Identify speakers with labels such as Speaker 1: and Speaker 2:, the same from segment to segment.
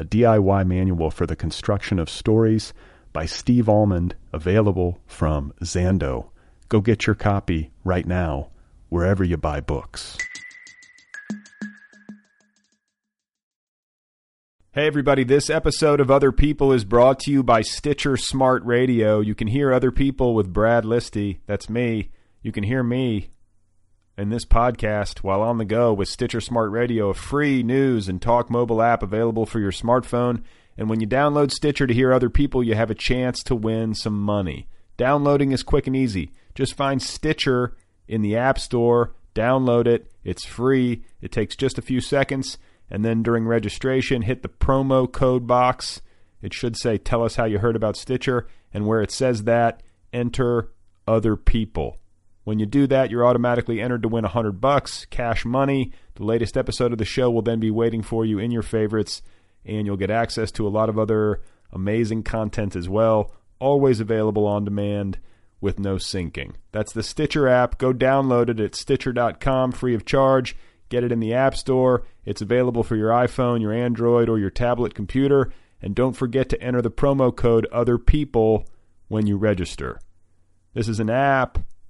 Speaker 1: a DIY manual for the construction of stories by Steve Almond, available from Zando. Go get your copy right now, wherever you buy books. Hey, everybody, this episode of Other People is brought to you by Stitcher Smart Radio. You can hear Other People with Brad Listi. That's me. You can hear me in this podcast while on the go with Stitcher Smart Radio, a free news and talk mobile app available for your smartphone. And when you download Stitcher to hear other people, you have a chance to win some money. Downloading is quick and easy. Just find Stitcher in the App Store, download it. It's free. It takes just a few seconds. And then during registration, hit the promo code box. It should say, Tell us how you heard about Stitcher. And where it says that, enter other people. When you do that, you're automatically entered to win 100 bucks, cash money. The latest episode of the show will then be waiting for you in your favorites, and you'll get access to a lot of other amazing content as well, always available on demand with no syncing. That's the Stitcher app. Go download it at stitcher.com free of charge. Get it in the App Store. It's available for your iPhone, your Android, or your tablet computer. And don't forget to enter the promo code Other People when you register. This is an app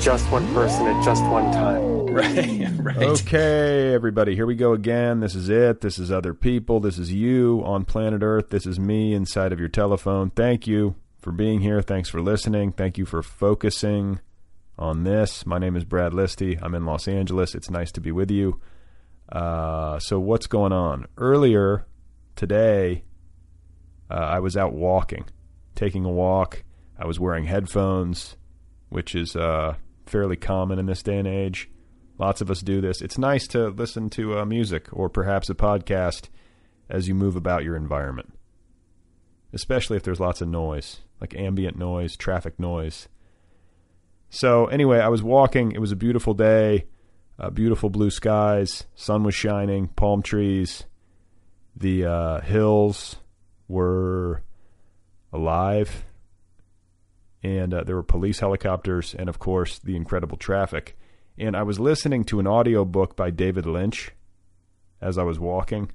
Speaker 2: Just one person at just one time.
Speaker 3: Right, right.
Speaker 1: Okay, everybody, here we go again. This is it. This is other people. This is you on planet Earth. This is me inside of your telephone. Thank you for being here. Thanks for listening. Thank you for focusing on this. My name is Brad Listi. I'm in Los Angeles. It's nice to be with you. Uh, so, what's going on? Earlier today, uh, I was out walking, taking a walk. I was wearing headphones, which is uh, fairly common in this day and age. Lots of us do this. It's nice to listen to uh, music or perhaps a podcast as you move about your environment, especially if there's lots of noise, like ambient noise, traffic noise. So, anyway, I was walking. It was a beautiful day, uh, beautiful blue skies, sun was shining, palm trees. The uh, hills were alive, and uh, there were police helicopters, and of course, the incredible traffic and I was listening to an audiobook by David Lynch as I was walking.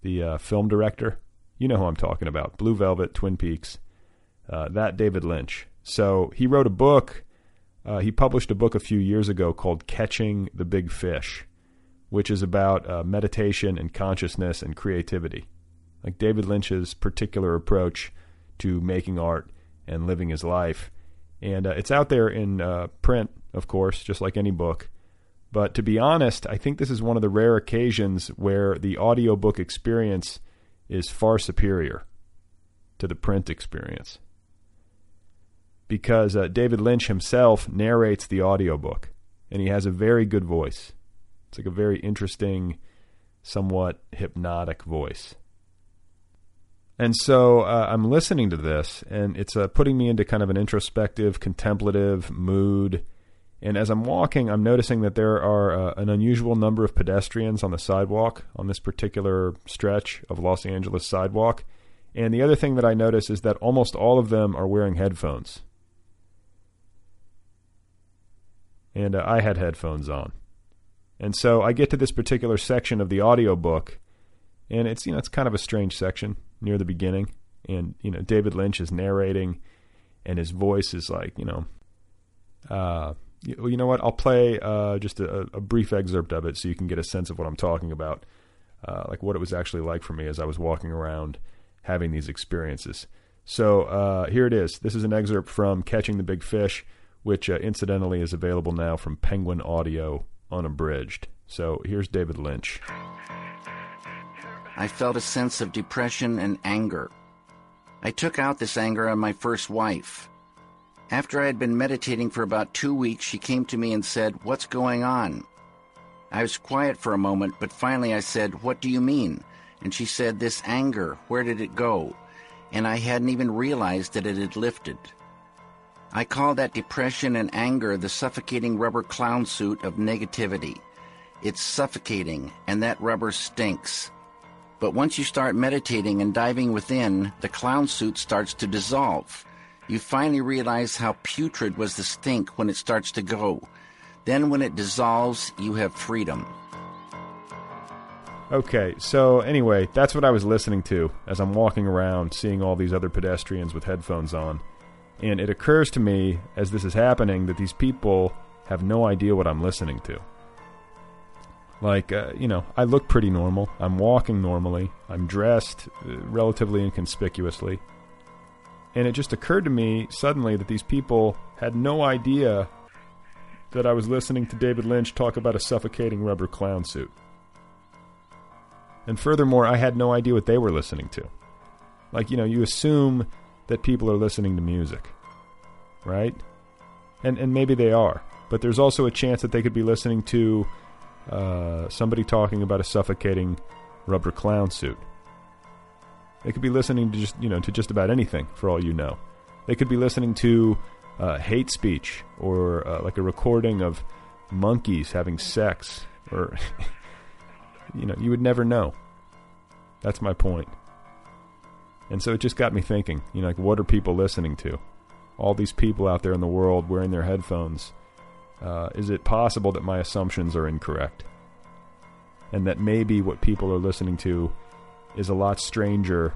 Speaker 1: The uh, film director, you know who I'm talking about, Blue Velvet, Twin Peaks, uh, that David Lynch. So he wrote a book. Uh, he published a book a few years ago called Catching the Big Fish, which is about uh, meditation and consciousness and creativity. Like David Lynch's particular approach to making art and living his life. And uh, it's out there in uh, print of course, just like any book. But to be honest, I think this is one of the rare occasions where the audiobook experience is far superior to the print experience. Because uh, David Lynch himself narrates the audiobook, and he has a very good voice. It's like a very interesting, somewhat hypnotic voice. And so uh, I'm listening to this, and it's uh, putting me into kind of an introspective, contemplative mood. And as I'm walking, I'm noticing that there are uh, an unusual number of pedestrians on the sidewalk on this particular stretch of Los Angeles sidewalk. And the other thing that I notice is that almost all of them are wearing headphones. And uh, I had headphones on. And so I get to this particular section of the audiobook, and it's you know it's kind of a strange section near the beginning, and you know David Lynch is narrating, and his voice is like you know, uh, you, you know what? I'll play uh, just a, a, brief excerpt of it so you can get a sense of what I'm talking about, uh, like what it was actually like for me as I was walking around having these experiences. So uh, here it is. This is an excerpt from Catching the Big Fish, which uh, incidentally is available now from Penguin Audio unabridged. So here's David Lynch.
Speaker 4: I felt a sense of depression and anger. I took out this anger on my first wife. After I had been meditating for about two weeks, she came to me and said, What's going on? I was quiet for a moment, but finally I said, What do you mean? And she said, This anger, where did it go? And I hadn't even realized that it had lifted. I call that depression and anger the suffocating rubber clown suit of negativity. It's suffocating, and that rubber stinks. But once you start meditating and diving within, the clown suit starts to dissolve. You finally realize how putrid was the stink when it starts to go. Then, when it dissolves, you have freedom.
Speaker 1: Okay, so anyway, that's what I was listening to as I'm walking around seeing all these other pedestrians with headphones on. And it occurs to me as this is happening that these people have no idea what I'm listening to. Like, uh, you know, I look pretty normal. I'm walking normally. I'm dressed uh, relatively inconspicuously. And it just occurred to me suddenly that these people had no idea that I was listening to David Lynch talk about a suffocating rubber clown suit. And furthermore, I had no idea what they were listening to. Like, you know, you assume that people are listening to music, right? And and maybe they are, but there's also a chance that they could be listening to uh, somebody talking about a suffocating rubber clown suit. They could be listening to just you know to just about anything for all you know. They could be listening to uh, hate speech or uh, like a recording of monkeys having sex or you know you would never know. That's my point. And so it just got me thinking, you know, like what are people listening to? All these people out there in the world wearing their headphones. Uh, is it possible that my assumptions are incorrect? And that maybe what people are listening to is a lot stranger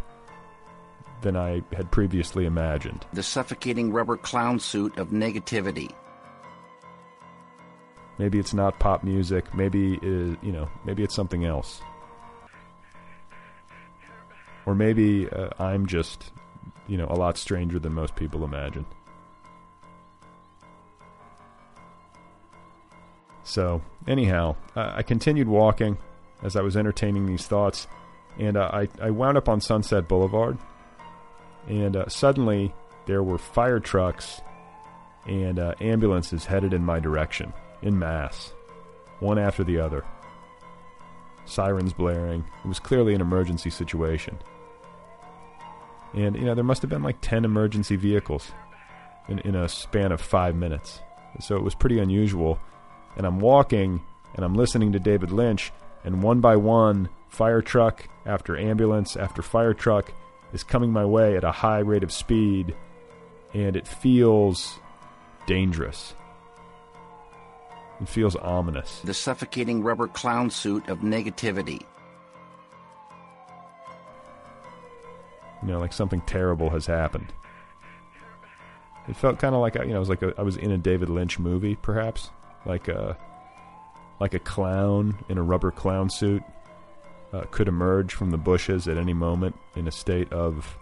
Speaker 1: than I had previously imagined.
Speaker 4: The suffocating rubber clown suit of negativity.
Speaker 1: Maybe it's not pop music. Maybe it, you know, maybe it's something else. Or maybe uh, I'm just, you know, a lot stranger than most people imagine. So, anyhow, I continued walking as I was entertaining these thoughts, and uh, I, I wound up on Sunset Boulevard, and uh, suddenly there were fire trucks and uh, ambulances headed in my direction, in mass, one after the other. Sirens blaring. It was clearly an emergency situation. And, you know, there must have been like 10 emergency vehicles in, in a span of five minutes. So it was pretty unusual. And I'm walking and I'm listening to David Lynch, and one by one, fire truck after ambulance after fire truck is coming my way at a high rate of speed, and it feels dangerous. It feels ominous.
Speaker 4: The suffocating rubber clown suit of negativity.
Speaker 1: You know, like something terrible has happened. It felt kind of like you know, it was like a, I was in a David Lynch movie, perhaps, like a like a clown in a rubber clown suit uh, could emerge from the bushes at any moment in a state of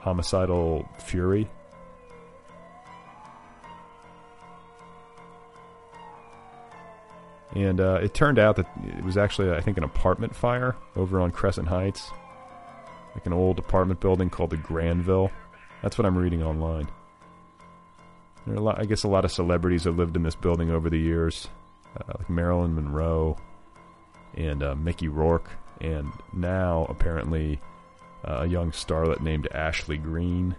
Speaker 1: homicidal fury. And uh, it turned out that it was actually, I think, an apartment fire over on Crescent Heights like an old apartment building called the Granville. That's what I'm reading online. There are a lot, I guess a lot of celebrities have lived in this building over the years, uh, like Marilyn Monroe and uh, Mickey Rourke, and now apparently uh, a young starlet named Ashley Greene,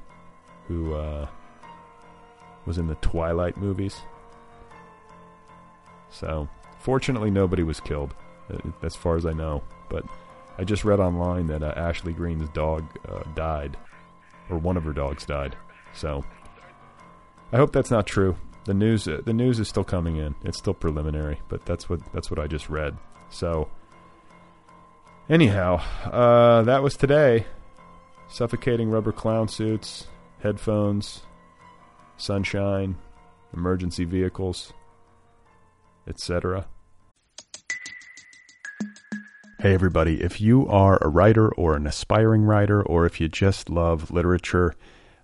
Speaker 1: who uh, was in the Twilight movies. So, fortunately, nobody was killed, uh, as far as I know. But I just read online that uh, Ashley Greene's dog died, or one of her dogs died. So I hope that's not true. The news the news is still coming in. It's still preliminary, but that's what that's what I just read. So anyhow, uh, that was today. Suffocating rubber clown suits, headphones, sunshine, emergency vehicles, etc. Hey, everybody, if you are a writer or an aspiring writer, or if you just love literature,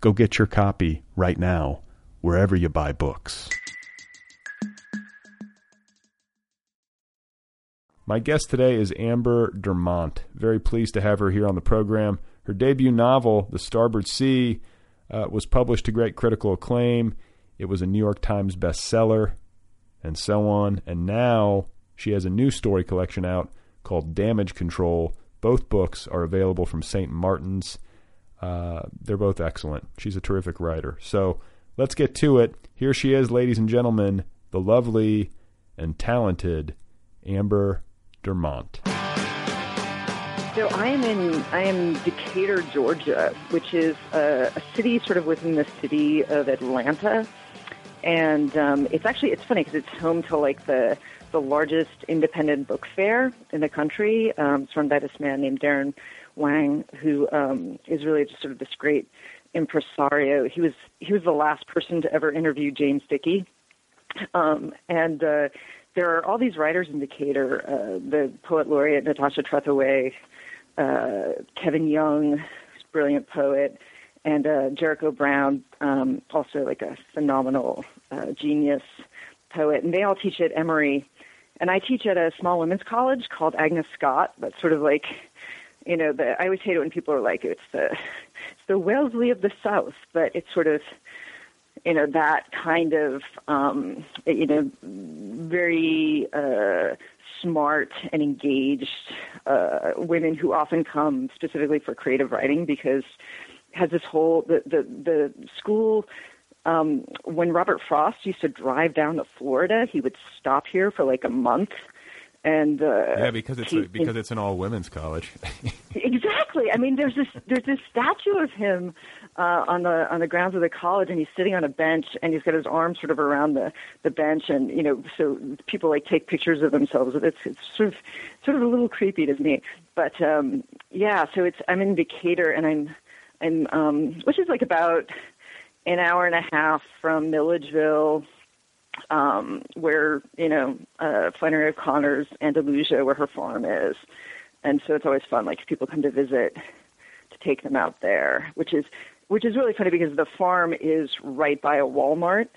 Speaker 1: Go get your copy right now, wherever you buy books. My guest today is Amber Dermont. Very pleased to have her here on the program. Her debut novel, The Starboard Sea, uh, was published to great critical acclaim. It was a New York Times bestseller, and so on. And now she has a new story collection out called Damage Control. Both books are available from St. Martin's. Uh, they're both excellent. She's a terrific writer. So let's get to it. Here she is, ladies and gentlemen, the lovely and talented Amber Dermont.
Speaker 5: So I am in I am Decatur, Georgia, which is a, a city sort of within the city of Atlanta, and um, it's actually it's funny because it's home to like the the largest independent book fair in the country. Um, it's run by this man named Daren Wang, who um, is really just sort of this great impresario. He was he was the last person to ever interview James Dickey, um, and uh, there are all these writers in Decatur. Uh, the poet laureate Natasha Trethewey, uh, Kevin Young, brilliant poet, and uh, Jericho Brown, um, also like a phenomenal uh, genius poet, and they all teach at Emory. And I teach at a small women's college called Agnes Scott. That's sort of like, you know, the I always hate it when people are like, it's the it's the Wellesley of the South, but it's sort of you know that kind of um, you know very uh, smart and engaged uh, women who often come specifically for creative writing because has this whole the the, the school um, when Robert Frost used to drive down to Florida, he would stop here for like a month. And uh,
Speaker 1: yeah, because it's
Speaker 5: he,
Speaker 1: a, because it's an all women's college.
Speaker 5: exactly. I mean, there's this there's this statue of him uh, on the on the grounds of the college, and he's sitting on a bench, and he's got his arms sort of around the the bench, and you know, so people like take pictures of themselves. It's it's sort of sort of a little creepy to me, but um, yeah. So it's I'm in Decatur, and I'm I'm um, which is like about an hour and a half from Milledgeville, um, where you know uh, Flannery O'Connor's Andalusia, where her farm is, and so it's always fun. Like people come to visit, to take them out there, which is which is really funny because the farm is right by a Walmart.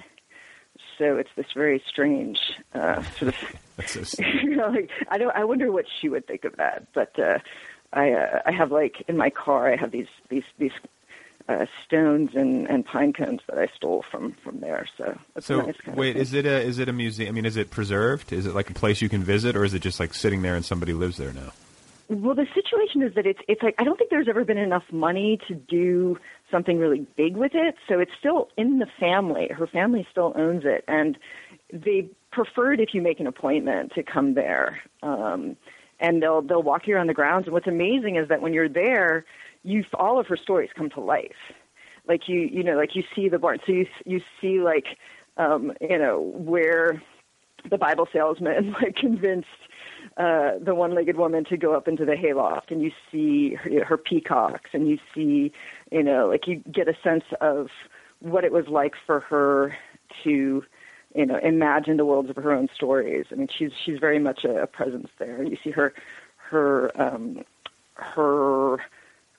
Speaker 5: So it's this very strange uh, sort of.
Speaker 1: So
Speaker 5: you know, like, I don't. I wonder what she would think of that. But uh, I, uh, I have like in my car, I have these these these uh, stones and, and pine cones that I stole from from there. So
Speaker 1: So
Speaker 5: nice
Speaker 1: wait, is it a is it a museum? I mean, is it preserved? Is it like a place you can visit, or is it just like sitting there and somebody lives there now?
Speaker 5: Well, the situation is that it's it's like I don't think there's ever been enough money to do something really big with it. So it's still in the family. Her family still owns it, and they preferred if you make an appointment to come there. Um, and they'll they'll walk you around the grounds. And what's amazing is that when you're there, you all of her stories come to life. Like you you know like you see the barn. So you you see like um, you know where the Bible salesman like convinced uh, the one-legged woman to go up into the hayloft, and you see her, her peacocks, and you see, you know, like you get a sense of what it was like for her to you know, imagine the worlds of her own stories. I mean, she's she's very much a, a presence there. You see her her um, her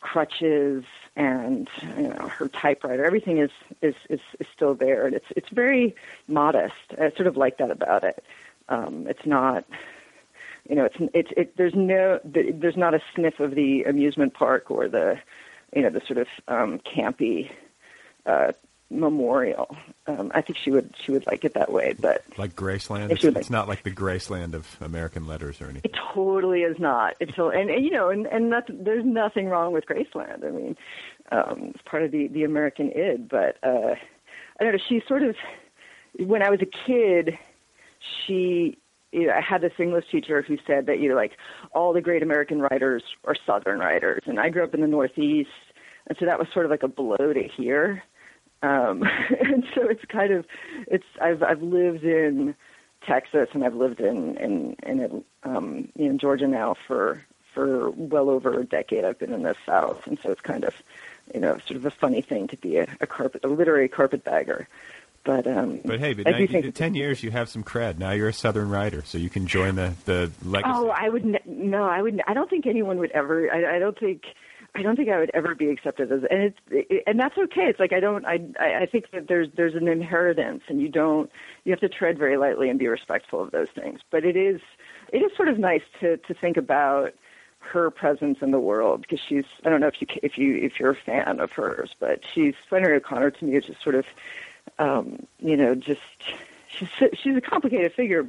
Speaker 5: crutches and you know her typewriter. Everything is is is, is still there, and it's it's very modest. I sort of like that about it. Um, it's not. You know, it's it's it. There's no there's not a sniff of the amusement park or the, you know, the sort of um, campy uh, memorial. Um, I think she would she would like it that way, but
Speaker 1: Like Graceland? It's,
Speaker 5: would
Speaker 1: it's not like the Graceland of American letters or anything.
Speaker 5: it totally is not. It's so, and, and you know, and and not, there's nothing wrong with Graceland. I mean, um, it's part of the the American id, but uh, I don't know. She sort of, when I was a kid, she. You know, I had this English teacher who said that you know, like all the great American writers are Southern writers, and I grew up in the Northeast, and so that was sort of like a blow to hear. Um, and so it's kind of, it's I've I've lived in Texas and I've lived in in in um, in Georgia now for for well over a decade. I've been in the South, and so it's kind of you know sort of a funny thing to be a, a carpet a literary carpetbagger. But um,
Speaker 1: But hey, but
Speaker 5: I
Speaker 1: now
Speaker 5: do
Speaker 1: you,
Speaker 5: think
Speaker 1: ten years you have some cred. Now you're a Southern writer, so you can join the the legacy.
Speaker 5: Oh, I would ne- no, I would. I don't think anyone would ever. I, I don't think. I don't think I would ever be accepted as, and it's it, and that's okay. It's like I don't. I I think that there's there's an inheritance, and you don't. You have to tread very lightly and be respectful of those things. But it is it is sort of nice to to think about her presence in the world because she's. I don't know if you if you if you're a fan of hers, but she's Flannery O'Connor to me is just sort of um, you know, just she's she's a complicated figure,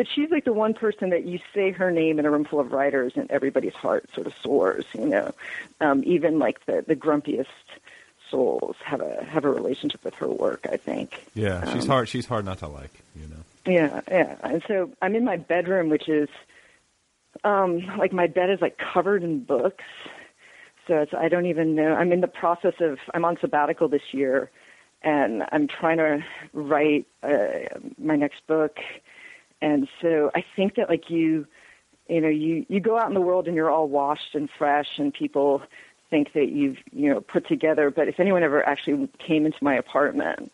Speaker 5: but she's like the one person that you say her name in a room full of writers and everybody's heart sort of soars. You know, um, even like the the grumpiest souls have a have a relationship with her work. I think.
Speaker 1: yeah, she's
Speaker 5: Um,
Speaker 1: hard. She's hard not to like. You know.
Speaker 5: Yeah, yeah. And so I'm in my bedroom, which is um like my bed is like covered in books. So it's I don't even know. I'm in the process of I'm on sabbatical this year and I'm trying to write uh, my next book. And so I think that like you you know, you you go out in the world and you're all washed and fresh and people think that you've, you know, put together, but if anyone ever actually came into my apartment,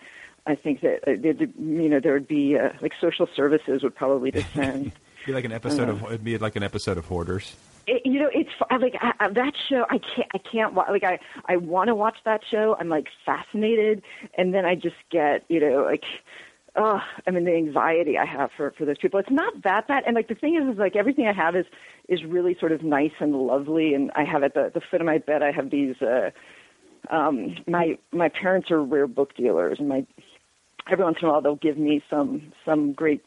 Speaker 5: I think that uh, you know there would be uh, like social services would probably descend.
Speaker 1: Be like an episode
Speaker 5: Uh.
Speaker 1: of it'd be like an episode of Hoarders.
Speaker 5: it, you know, it's like I, I, that show. I can't. I can't. wa- Like I, I want to watch that show. I'm like fascinated, and then I just get, you know, like, oh, I mean, the anxiety I have for for those people. It's not that bad, and like the thing is, is like everything I have is is really sort of nice and lovely, and I have at the the foot of my bed. I have these. uh um my my parents are rare book dealers and my every once in a while they'll give me some some great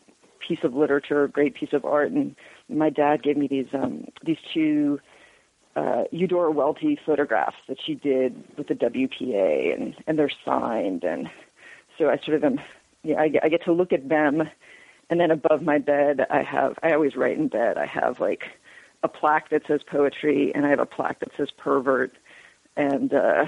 Speaker 5: piece of literature, great piece of art, and my dad gave me these um, these two uh, Eudora Welty photographs that she did with the WPA, and and they're signed, and so I sort of am, yeah, I, get- I get to look at them, and then above my bed I have I always write in bed I have like a plaque that says poetry, and I have a plaque that says pervert, and uh,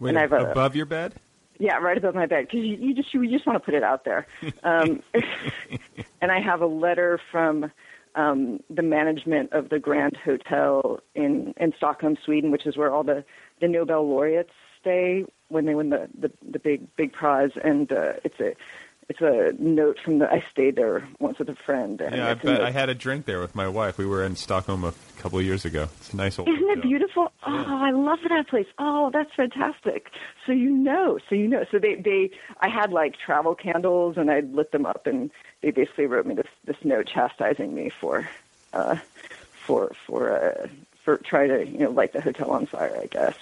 Speaker 1: Wait,
Speaker 5: and I have a,
Speaker 1: above your bed?
Speaker 5: yeah, right above my bed because you, you just you just want to put it out there. Um, and I have a letter from um, the management of the Grand Hotel in in Stockholm, Sweden, which is where all the the Nobel laureates stay when they win the the, the big big prize. And uh, it's a it's a note from the. I stayed there once with a friend. And
Speaker 1: Yeah, I bet I had a drink there with my wife. We were in Stockholm a couple of years ago. It's a nice old.
Speaker 5: Isn't it beautiful? Oh, I love that place. Oh, that's fantastic. So you know, so you know. So they they I had like travel candles and I lit them up and they basically wrote me this this note chastising me for uh for for uh for trying to, you know, light the hotel on fire, I guess.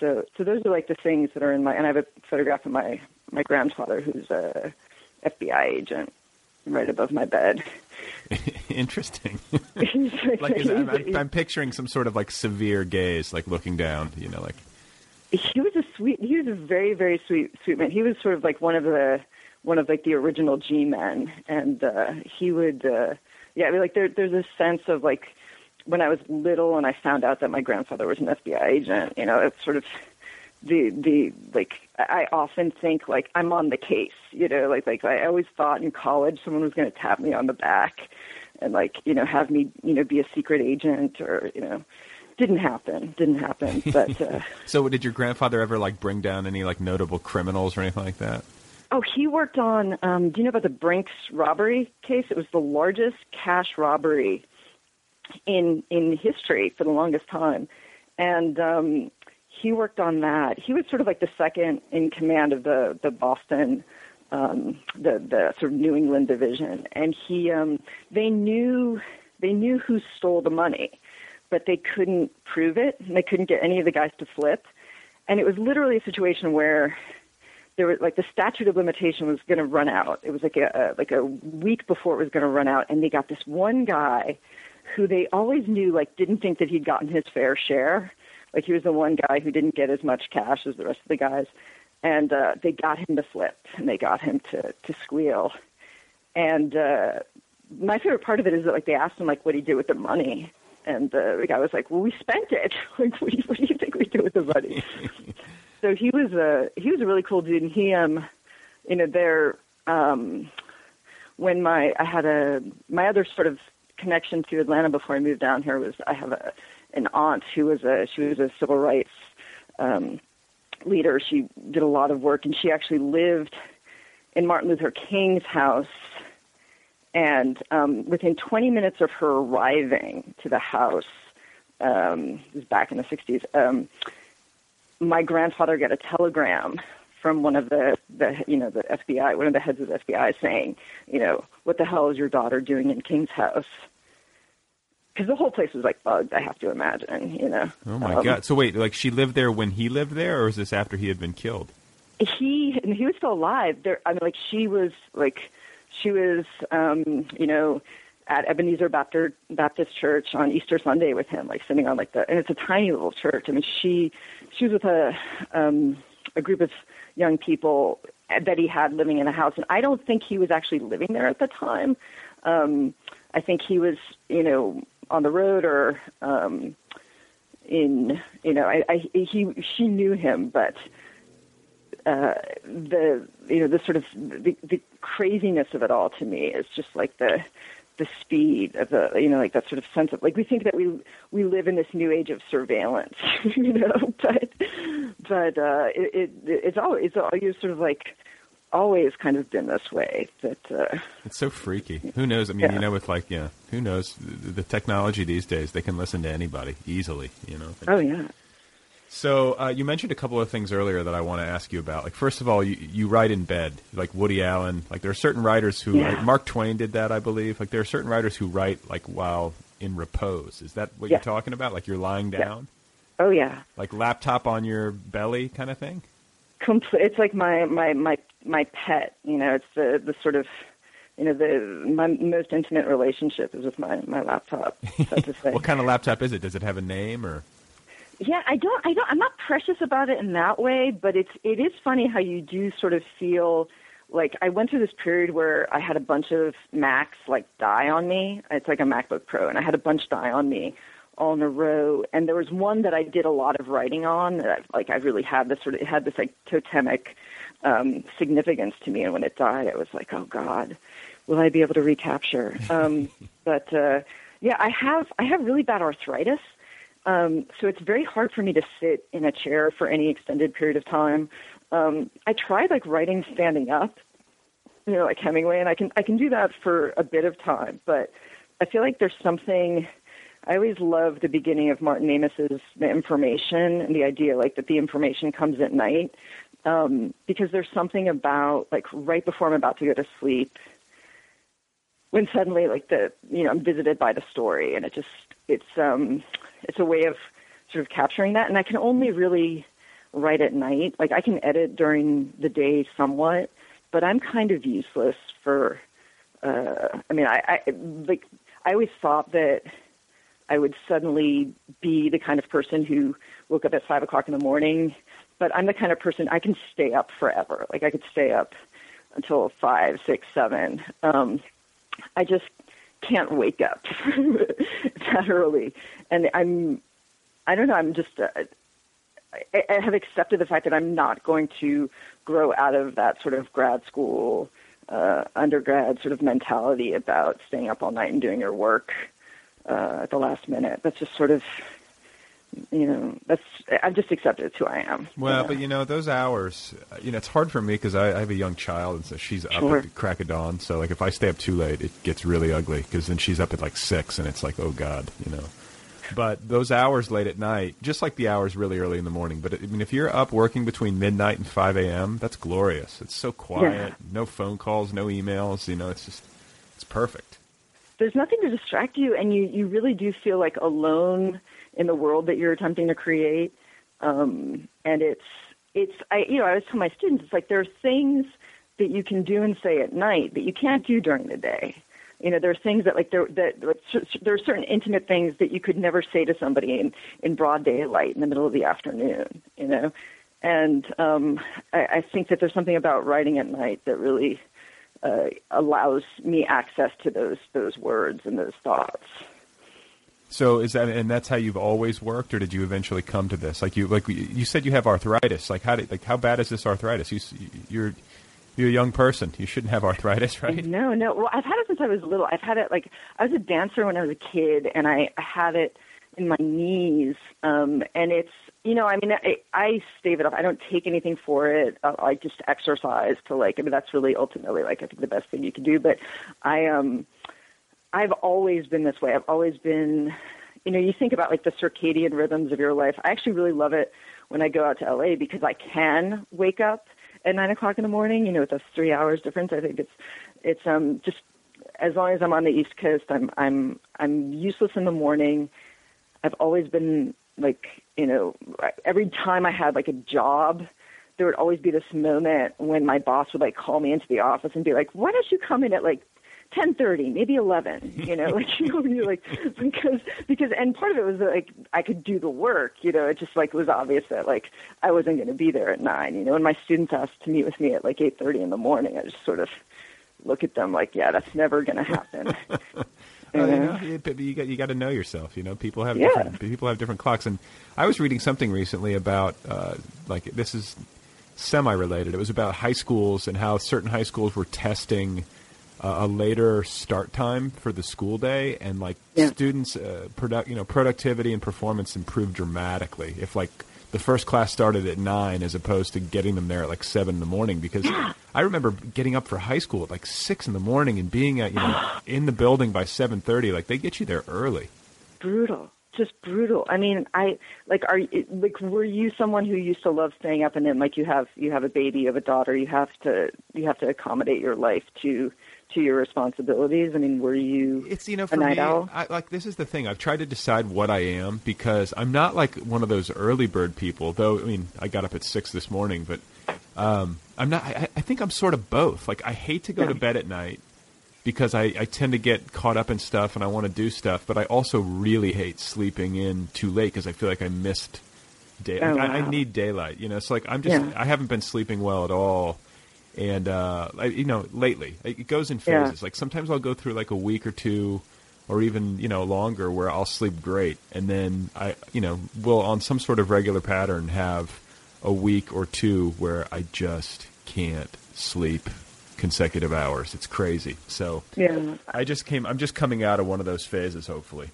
Speaker 5: So so those are like the things that are in my and I have a photograph of my my grandfather who's a FBI agent right above my bed.
Speaker 1: Interesting. Like is, I'm, I'm, I'm picturing some sort of like severe gaze, like looking down. You know, like
Speaker 5: he was a sweet he was a very very sweet sweet man he was sort of like one of the one of like the original g men and uh he would uh yeah I mean, like there there's a sense of like when i was little and i found out that my grandfather was an fbi agent you know it's sort of the the like i often think like i'm on the case you know like like i always thought in college someone was going to tap me on the back and like you know have me you know be a secret agent or you know didn't happen didn't happen but uh
Speaker 1: so. Did your grandfather ever like bring down any like notable criminals or anything like that?
Speaker 5: Oh, he worked on. Um, do you know about the Brinks robbery case? It was the largest cash robbery in in history for the longest time, and um, he worked on that. He was sort of like the second in command of the the Boston, um, the the sort of New England division, and he um, they knew they knew who stole the money, but they couldn't prove it. And they couldn't get any of the guys to flip, and it was literally a situation where there was like the statute of limitation was going to run out. It was like a, a like a week before it was going to run out, and they got this one guy who they always knew like didn't think that he'd gotten his fair share. Like he was the one guy who didn't get as much cash as the rest of the guys, and uh, they got him to flip and they got him to to squeal. And uh, my favorite part of it is that like they asked him like what he did with the money, and uh, the guy was like, "Well, we spent it. like, what do, you, what do you think we did with the money?" so he was a he was a really cool dude, and he um, you know, there um, when my I had a my other sort of connection to Atlanta before I moved down here was I have a an aunt who was a she was a civil rights um, leader. She did a lot of work, and she actually lived in Martin Luther King's house. And um, within 20 minutes of her arriving to the house, um, this was back in the 60s, um, my grandfather got a telegram from one of the, the you know the FBI, one of the heads of the FBI, saying, you know, what the hell is your daughter doing in King's house? Because the whole place was like bugged. I have to imagine, you know.
Speaker 1: Oh my
Speaker 5: Um,
Speaker 1: god! So wait, like she lived there when he lived there, or is this after he had been killed?
Speaker 5: he and he was still alive. There, I mean, like she was like she was, um, you know, at Ebenezer Baptist Baptist Church on Easter Sunday with him, like sitting on like the, and it's a tiny little church. I mean, she she was with a um, a group of young people that he had living in a house, and I don't think he was actually living there at the time. Um, I think he was, you know, on the road or um, in, you know, I, I he she knew him, but uh, the you know the sort of the, the craziness of it all to me is just like the the speed of the you know like that sort of sense of like we think that we we live in this new age of surveillance you know but but uh it, it it's always it's always sort of like always kind of been this way that uh
Speaker 1: It's so freaky. Who knows? I mean,
Speaker 5: Yeah.
Speaker 1: you know, with like, yeah, who knows? The, the technology these days, they can listen to anybody easily. You know.
Speaker 5: oh yeah
Speaker 1: So uh, you mentioned a couple of things earlier that I want to ask you about. Like, first of all, you, you write in bed, like Woody Allen. Like, there are certain writers who,
Speaker 5: Yeah.
Speaker 1: like Mark Twain did that, I believe. Like, there are certain writers who write like while in repose. Is that what
Speaker 5: Yeah.
Speaker 1: you're talking about? Like, you're lying
Speaker 5: Yeah.
Speaker 1: down,
Speaker 5: oh yeah
Speaker 1: like laptop on your belly, kind of thing.
Speaker 5: Comple- it's like my my my my pet you know it's the the sort of you know the my most intimate relationship is with my my laptop so to say
Speaker 1: What kind of laptop is it? Does it have a name or?
Speaker 5: Yeah, I don't, I don't, I'm not precious about it in that way, but it's, it is funny how you do sort of feel like I went through this period where I had a bunch of Macs like die on me. It's like a MacBook Pro, and I had a bunch die on me all in a row. And there was one that I did a lot of writing on that I, like I really had this sort of, it had this like totemic um, significance to me. And when it died, I was like, oh God, will I be able to recapture? Um, but uh, yeah, I have, I have really bad arthritis. Um, so it's very hard for me to sit in a chair for any extended period of time. Um, I tried like writing standing up, you know, like Hemingway, and I can I can do that for a bit of time, but I feel like there's something. I always love the beginning of Martin Amis's The Information and the idea like that the information comes at night, um, because there's something about like right before I'm about to go to sleep, when suddenly like the you know I'm visited by the story, and it just it's um it's a way of sort of capturing that, and I can only really write at night. Like I can edit during the day somewhat, but I'm kind of useless for. Uh, I mean, I, I like I always thought that I would suddenly be the kind of person who woke up at five o'clock in the morning, but I'm the kind of person I can stay up forever. Like I could stay up until five, six, seven. Um, I just can't wake up that early, and I'm I don't know. I'm just uh, I, I have accepted the fact that I'm not going to grow out of that sort of grad school, uh, undergrad sort of mentality about staying up all night and doing your work uh, at the last minute. That's just sort of you know, that's I've just accepted it's who I am.
Speaker 1: Well,
Speaker 5: you know?
Speaker 1: but you know those hours. uh, You know, it's hard for me because I, I have a young child, and so she's up
Speaker 5: Sure.
Speaker 1: at the crack of dawn. So like, if I stay up too late, it gets really ugly because then she's up at like six, and it's like, oh god, you know. But those hours late at night, just like the hours really early in the morning. But I mean, if you're up working between midnight and five a.m., that's glorious. It's so quiet, no phone calls, no emails. You know, it's just it's perfect.
Speaker 5: there's nothing to distract you, and you you really do feel like alone in the world that you're attempting to create. Um, and it's it's I you know I always tell my students it's like there are things that you can do and say at night that you can't do during the day. You know, there are things that like there that like, there are certain intimate things that you could never say to somebody in in broad daylight in the middle of the afternoon. You know, and um, I, I think that there's something about writing at night that really uh, allows me access to those those words and those thoughts.
Speaker 1: So is that and that's how you've always worked, or did you eventually come to this? Like you like you said, you have arthritis. Like how did like how bad is this arthritis? You you're you're a young person. You shouldn't have arthritis, right?
Speaker 5: No, no. Well, I've had it since I was little. I've had it like I was a dancer when I was a kid, and I had it in my knees. Um, and it's you know, I mean, I, I stave it off. I don't take anything for it. Uh, I just exercise to like. I mean, that's really ultimately like I think the best thing you can do. But I um, I've always been this way. I've always been. You know, you think about like the circadian rhythms of your life. I actually really love it when I go out to LA because I can wake up at nine o'clock in the morning. You know, with a three hours difference, I think it's it's um just as long as I'm on the East Coast, I'm I'm I'm useless in the morning. I've always been like you know every time I had like a job, there would always be this moment when my boss would like call me into the office and be like, "Why don't you come in at like ten thirty, maybe eleven? You know, like you know, you're like because because and part of it was like I could do the work. You know, it just like was obvious that like I wasn't going to be there at nine. You know, when my students asked to meet with me at like eight thirty in the morning, I just sort of look at them like, yeah, that's never going to happen.
Speaker 1: Uh, you know, you, but you got you got to know yourself. You know, people have
Speaker 5: Yeah.
Speaker 1: different people have different clocks. And I was reading something recently about uh, like this is semi related. It was about high schools and how certain high schools were testing a later start time for the school day, and like
Speaker 5: Yeah.
Speaker 1: students' uh, product you know productivity and performance improved dramatically if like the first class started at nine as opposed to getting them there at like seven in the morning because I remember getting up for high school at like six in the morning and being at you know in the building by seven thirty. Like they get you there early.
Speaker 5: brutal just brutal i mean i like are you like were you someone who used to love staying up and then like you have you have a baby you have a daughter you have to you have to accommodate your life to to your responsibilities i mean were you
Speaker 1: It's you know
Speaker 5: a
Speaker 1: for
Speaker 5: night
Speaker 1: me,
Speaker 5: owl
Speaker 1: I, like this is the thing. I've tried to decide what I am because I'm not like one of those early bird people. Though I mean, I got up at six this morning, but um, I'm not. I, I think I'm sort of both. Like I hate to go to bed at night because I, I tend to get caught up in stuff and I want to do stuff, but I also really hate sleeping in too late because I feel like I missed day.
Speaker 5: Oh,
Speaker 1: like, I, I need daylight. You know, so like I'm just
Speaker 5: Yeah.
Speaker 1: I haven't been sleeping well at all and uh I, you know lately it goes in
Speaker 5: Yeah.
Speaker 1: phases. Like sometimes i'll go through like a week or two or even you know longer where i'll sleep great. And then i you know will on some sort of regular pattern have a week or two where i just can't sleep consecutive hours. It's crazy. So
Speaker 5: yeah.
Speaker 1: I just came i'm just coming out of one of those phases hopefully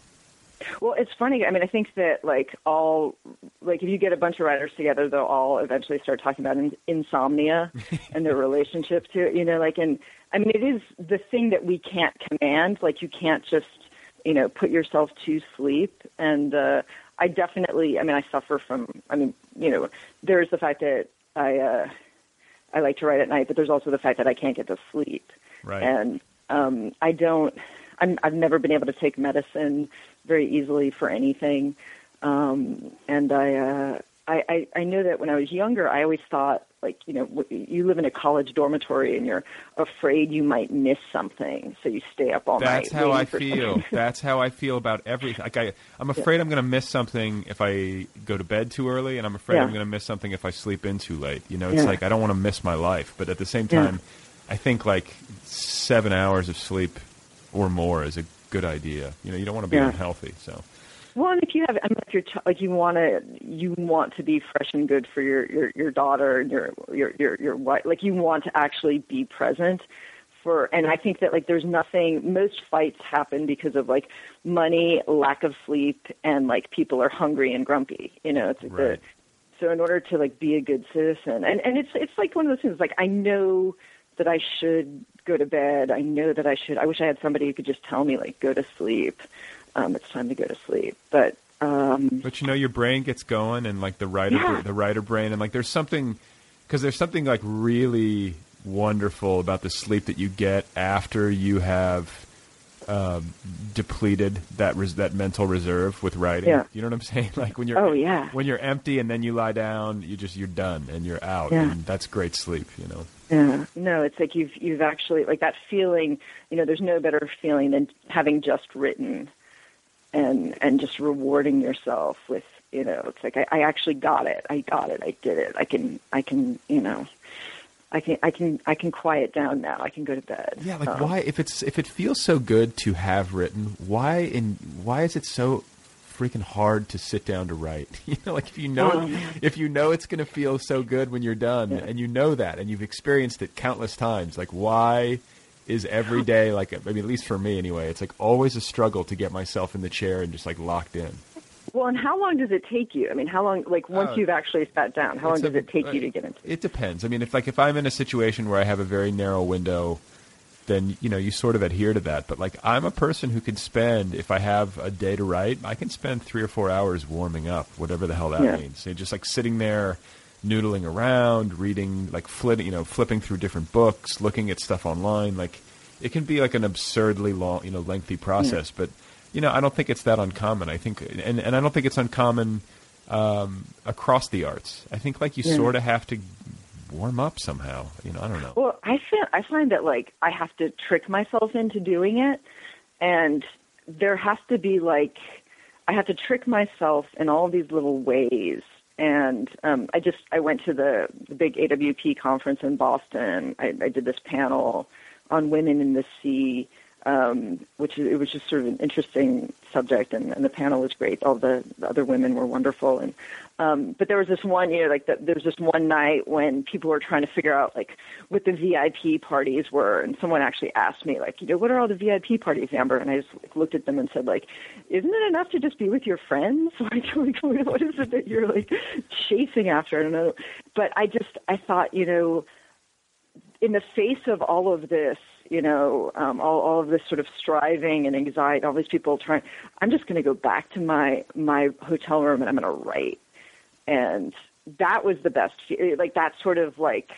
Speaker 5: Well, it's funny. I mean, I think that like all like if you get a bunch of writers together, they'll all eventually start talking about in, insomnia and their relationship to it. You know, like and I mean, it is the thing that we can't command. Like you can't just you know put yourself to sleep. And uh, I definitely, I mean, I suffer from. I mean, you know, there's the fact that I uh, I like to write at night, but there's also the fact that I can't get to sleep.
Speaker 1: Right.
Speaker 5: And um, I don't. I'm, I've never been able to take medicine very easily for anything. Um, and I, uh, I, I, I know that when I was younger, I always thought, like, you know, you live in a college dormitory and you're afraid you might miss something, so you stay up all night.
Speaker 1: That's how I feel.
Speaker 5: something.
Speaker 1: That's how I feel about everything. Like I, I'm afraid I'm going to miss something if I go to bed too early, and I'm afraid
Speaker 5: Yeah.
Speaker 1: I'm going to miss something if I sleep in too late. You know, it's
Speaker 5: Yeah.
Speaker 1: like I don't want to miss my life, but at the same
Speaker 5: Yeah.
Speaker 1: time, I think like seven hours of sleep or more is a good idea. You know, you don't want to be
Speaker 5: Yeah.
Speaker 1: unhealthy. So
Speaker 5: Well, and if you have, I mean, if you're ch- like you want to, you want to be fresh and good for your your your daughter and your your your your wife. Like you want to actually be present for and I think that like there's nothing most fights happen because of like money, lack of sleep and like people are hungry and grumpy. You know, it's like
Speaker 1: Right.
Speaker 5: the so in order to like be a good citizen and and it's it's like one of those things like I know that I should go to bed. I know that I should I wish I had somebody who could just tell me like go to sleep. Um it's time to go to sleep. But um
Speaker 1: But you know, your brain gets going, and like the writer,
Speaker 5: Yeah.
Speaker 1: the writer brain, and like there's something, because there's something like really wonderful about the sleep that you get after you have um, depleted that res- that mental reserve with writing.
Speaker 5: Yeah.
Speaker 1: You know what I'm saying? Like when you're
Speaker 5: Oh, yeah.
Speaker 1: when you're empty and then you lie down, you just you're done and you're out,
Speaker 5: Yeah.
Speaker 1: and that's great sleep. You know.
Speaker 5: Yeah. No, it's like you've you've actually like that feeling. You know, there's no better feeling than having just written, and and just rewarding yourself with you know. It's like I, I actually got it. I got it. I did it. I can I can you know. I can I can I can quiet down now. I can go to bed.
Speaker 1: Yeah, like
Speaker 5: Um,
Speaker 1: why if it's if it feels so good to have written, why in why is it so freaking hard to sit down to write? You know, like if you know
Speaker 5: man.
Speaker 1: if you know it's going to feel so good when you're done and you know that and you've experienced it countless times, like why is every day like I mean at least for me anyway, it's like always a struggle to get myself in the chair and just like locked in.
Speaker 5: Well, and how long does it take you? I mean, how long? Like once
Speaker 1: Oh.
Speaker 5: you've actually sat down, how long
Speaker 1: It's a-
Speaker 5: does it take you to get into?
Speaker 1: It It depends. I mean, if like if I'm in a situation where I have a very narrow window, then you know you sort of adhere to that. But like I'm a person who can spend if I have a day to write, I can spend three or four hours warming up, whatever the hell that
Speaker 5: Yeah.
Speaker 1: means. So just like sitting there, noodling around, reading, like flip, you know, flipping through different books, looking at stuff online. Like it can be like an absurdly long, you know, lengthy process. Hmm. But you know, I don't think it's that uncommon. I think, and and I don't think it's uncommon um, across the arts. I think like you
Speaker 5: Yeah.
Speaker 1: sort of have to warm up somehow. You know, I don't know.
Speaker 5: Well, I find I find that like I have to trick myself into doing it, and there has to be like I have to trick myself in all these little ways. And um, I just I went to the, the big AWP conference in Boston. I, I did this panel on women in the sea, um, which is, it was just sort of an interesting subject, and, and the panel was great. All the, the other women were wonderful, and um, but there was this one, you know, like the, there was this one night when people were trying to figure out like what the VIP parties were, and someone actually asked me like, you know, what are all the VIP parties, Amber? And I just like, looked at them and said like, isn't it enough to just be with your friends? Like, like what is it that you're like chasing after? I don't know, but I just I thought, you know, in the face of all of this, you know, um, all, all of this sort of striving and anxiety, all these people trying, I'm just going to go back to my my hotel room and I'm going to write. And that was the best. Like that sort of like,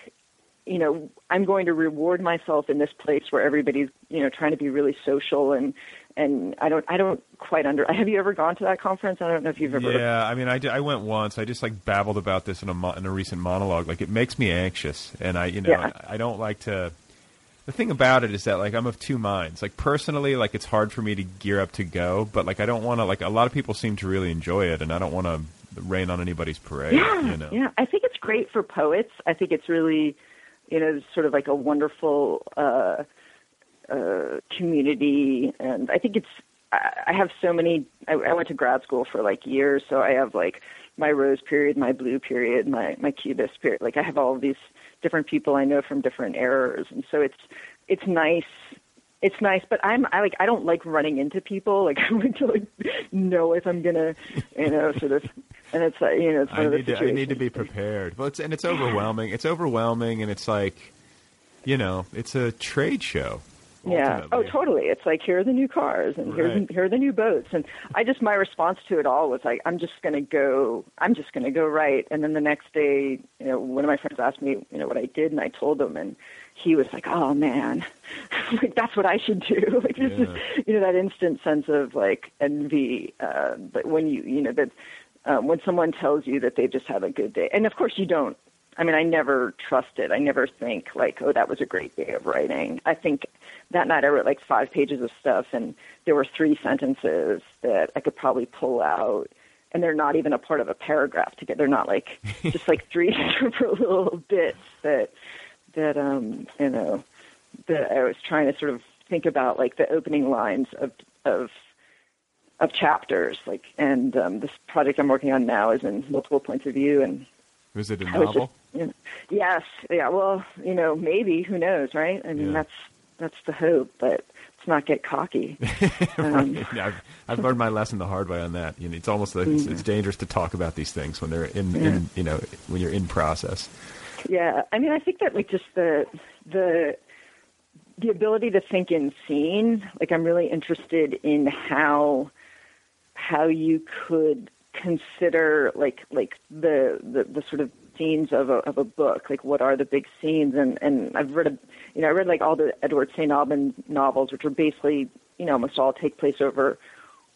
Speaker 5: you know, I'm going to reward myself in this place where everybody's, you know, trying to be really social and and I don't I don't quite under. Have you ever gone to that conference? I don't know if you've ever.
Speaker 1: Yeah, I mean, I, did- I went once. I just like babbled about this in a mo- in a recent monologue. Like it makes me anxious, and I you know
Speaker 5: Yeah.
Speaker 1: I don't like to. The thing about it is that like I'm of two minds. Like personally, like it's hard for me to gear up to go, but like I don't want to. Like a lot of people seem to really enjoy it, and I don't want to rain on anybody's parade.
Speaker 5: Yeah,
Speaker 1: you know.
Speaker 5: yeah. I think it's great for poets. I think it's really, you know, sort of like a wonderful uh, uh, community, and I think it's. I I have so many. I, I went to grad school for like years, so I have like my rose period, my blue period, my my cubist period. Like I have all of these different people I know from different eras, and so it's it's nice. It's nice, but I'm I like I don't like running into people. Like I like to like know if I'm gonna, you know, sort of. And it's uh, you know it's one
Speaker 1: I
Speaker 5: of the
Speaker 1: need to I need to be prepared. Well, it's and it's overwhelming. It's overwhelming, and it's like, you know, it's a trade show.
Speaker 5: Yeah. Oh, totally. It's like here are the new cars and here's here are the new boats, and I just my response to it all was like I'm just gonna go. I'm just gonna go right. And then the next day, you know, one of my friends asked me, you know, what I did, and I told him, and he was like, "Oh man, like that's what I should do." like this is, you know, that instant sense of like envy. Uh, but when you, you know, that um, when someone tells you that they've just had a good day, and of course you don't. I mean, I never trust it. I never think like, oh, that was a great day of writing. I think that night I wrote like five pages of stuff, and there were three sentences that I could probably pull out, and they're not even a part of a paragraph together. They're not like just like three separate little bits that that um you know that I was trying to sort of think about like the opening lines of of of chapters like and um this project I'm working on now is in multiple points of view and
Speaker 1: Was it a novel?
Speaker 5: just, you know, yes, yeah. Well, you know, maybe who knows, right? I mean,
Speaker 1: Yeah.
Speaker 5: that's that's the hope, but let's not get cocky. Um,
Speaker 1: Yeah, I've, I've learned my lesson the hard way on that. You know, it's almost like it's, it's dangerous to talk about these things when they're in, in you know when you're in process.
Speaker 5: Yeah, I mean, I think that like just the the the ability to think in scene. Like, I'm really interested in how how you could consider like like the the, the sort of scenes of a of a book. Like, what are the big scenes? And and I've read a you know I read like all the Edward St. Aubyn novels, which are basically you know almost all take place over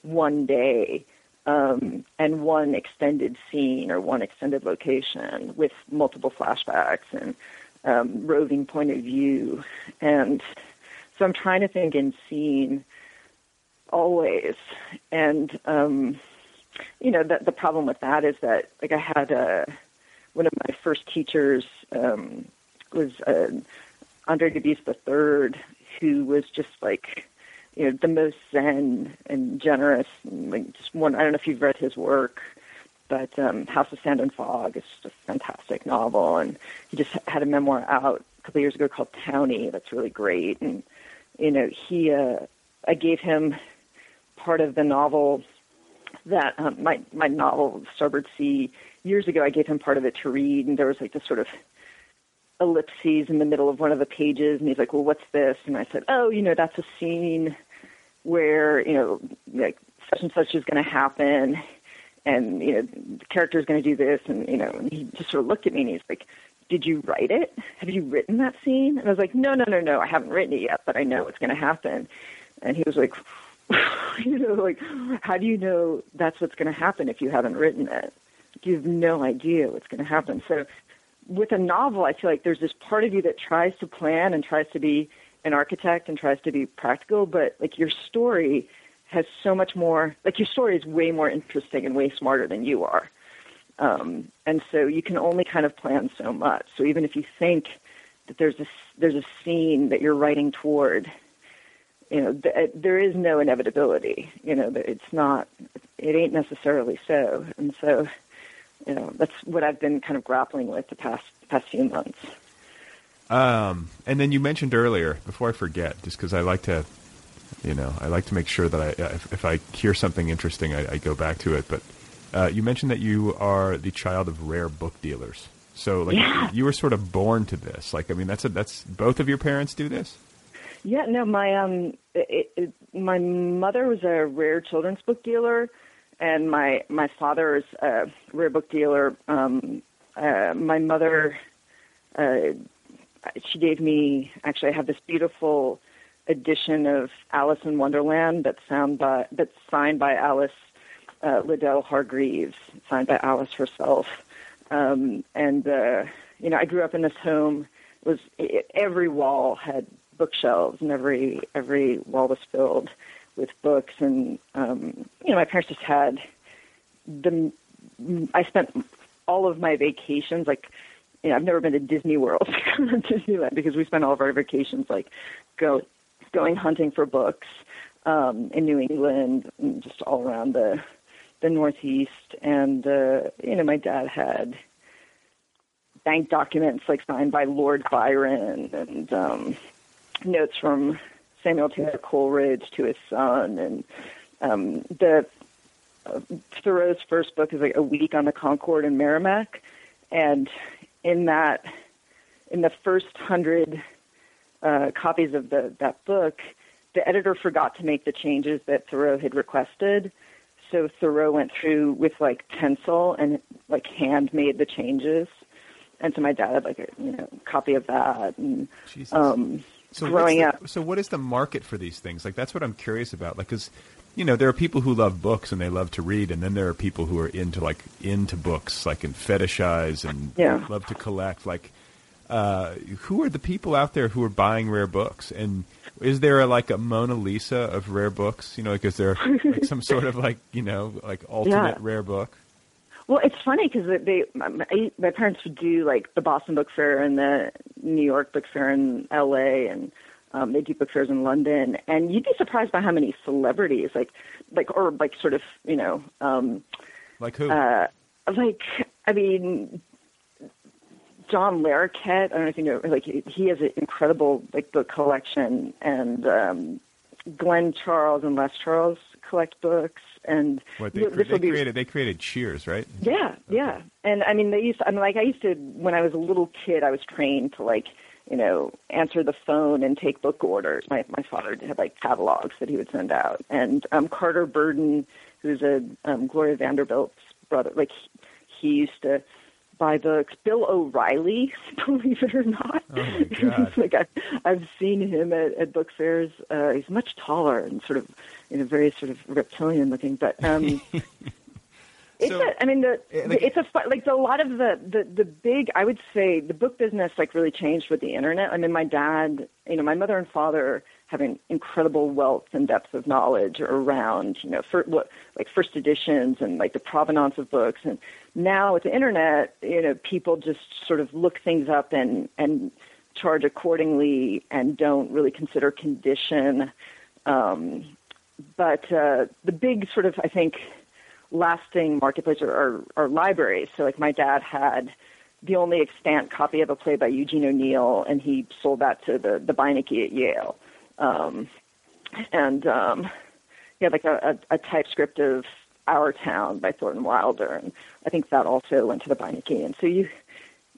Speaker 5: one day um, and one extended scene or one extended location with multiple flashbacks and um, roving point of view. And so I'm trying to think in scene always. And, um, you know, the, the problem with that is that, like, I had uh, one of my first teachers um, was uh, Andre Dubus III, who was just like, you know, the most zen and generous. And, like, just one, I don't know if you've read his work, but um, House of Sand and Fog is just a fantastic novel. And he just had a memoir out a couple of years ago called Townie that's really great. And, you know, he, uh, I gave him part of the novel that um, my my novel Starboard Sea years ago. I gave him part of it to read, and there was like this sort of ellipses in the middle of one of the pages, and he's like, "Well, what's this?" And I said, "Oh, you know, that's a scene where you know, like such and such is going to happen, and you know, the character is going to do this, and you know." And he just sort of looked at me, and he's like, "Did you write it? Have you written that scene?" And I was like, "No, no, no, no, I haven't written it yet, but I know it's going to happen." And he was like, "You know, like, how do you know that's what's going to happen if you haven't written it? You have no idea what's going to happen." So with a novel, I feel like there's this part of you that tries to plan and tries to be an architect and tries to be practical, but like your story has so much more, like your story is way more interesting and way smarter than you are. Um, and so you can only kind of plan so much. So even if you think that there's a, there's a scene that you're writing toward, you know, th- there is no inevitability. You know, it's not, it ain't necessarily so. And so, you know, that's what I've been kind of grappling with the past past few months.
Speaker 1: Um, and then you mentioned earlier, before I forget, just because I like to, you know, I like to make sure that I, if, if I hear something interesting, I, I go back to it. But uh, you mentioned that you are the child of rare book dealers. So, like,
Speaker 5: Yeah.
Speaker 1: you were sort of born to this. Like, I mean, that's a, that's both of your parents do this.
Speaker 5: Yeah, no, my um, it, it, my mother was a rare children's book dealer, and my my father is a rare book dealer. Um, uh, my mother, uh, she gave me actually. I have this beautiful edition of Alice in Wonderland that's signed by that's signed by Alice uh, Liddell Hargreaves, signed by Alice herself. Um, and uh, you know, I grew up in this home. Was it, every wall had bookshelves, and every every wall was filled with books. And um, you know, my parents just had the. I spent all of my vacations like. You know, I've never been to Disney World, Disneyland, because we spent all of our vacations like go going hunting for books um, in New England, and just all around the the Northeast. And uh, you know, my dad had bank documents like signed by Lord Byron and um, notes from Samuel Taylor Coleridge to his son. And um, the uh, Thoreau's first book is like A Week on the Concord and Merrimack, and in that, in the first hundred uh, copies of the that book, the editor forgot to make the changes that Thoreau had requested. So Thoreau went through with like pencil and like hand made the changes. And so my dad had like a you know copy of that. And
Speaker 1: Jesus.
Speaker 5: um,
Speaker 1: So
Speaker 5: growing
Speaker 1: the-
Speaker 5: up,
Speaker 1: so what is the market for these things? Like that's what I'm curious about. Like, because you know there are people who love books and they love to read, and then there are people who are into like into books, like and fetishize and
Speaker 5: Yeah.
Speaker 1: love to collect. Like, uh, who are the people out there who are buying rare books? And is there a, like a Mona Lisa of rare books? You know, like is there like some sort of like you know like ultimate
Speaker 5: Yeah.
Speaker 1: rare book?
Speaker 5: Well, it's funny because they my, my my parents would do like the Boston Book Fair and the New York Book Fair in L.A. and um, they do book fairs in London, and you'd be surprised by how many celebrities like like or like sort of you know um,
Speaker 1: Like who?
Speaker 5: uh, like I mean John Larroquette. I don't know if you know, like he he has an incredible like book collection, and um, Glenn Charles and Les Charles collect books, and
Speaker 1: What they,
Speaker 5: this
Speaker 1: they
Speaker 5: be
Speaker 1: created? They created Cheers, right?
Speaker 5: yeah, yeah. And I mean, they used. To, I mean, like I used to when I was a little kid. I was trained to like, you know, answer the phone and take book orders. My my father had like catalogs that he would send out. And um, Carter Burden, who's a um, Gloria Vanderbilt's brother, like he, he used to buy books. Bill O'Reilly, believe it or not.
Speaker 1: Oh
Speaker 5: like I, I've seen him at, at book fairs. Uh, he's much taller and sort of, you know, very sort of reptilian looking. But um, it's
Speaker 1: So,
Speaker 5: a, I mean, the,
Speaker 1: eh, like-
Speaker 5: it's a like the, a lot of the, the the big. I would say the book business like really changed with the internet. I mean, my dad, you know, my mother and father have an incredible wealth and depth of knowledge around, you know, for, what, like first editions and like the provenance of books. And now with the internet, you know, people just sort of look things up and and charge accordingly and don't really consider condition. Um, but uh, the big sort of, I think, lasting marketplace are, are, are libraries. So, like, my dad had the only extant copy of a play by Eugene O'Neill, and he sold that to the, the Beinecke at Yale. Um, and um, had like a, a, a typescript of Our Town by Thornton Wilder, and I think that also went to the Beinecke. And so you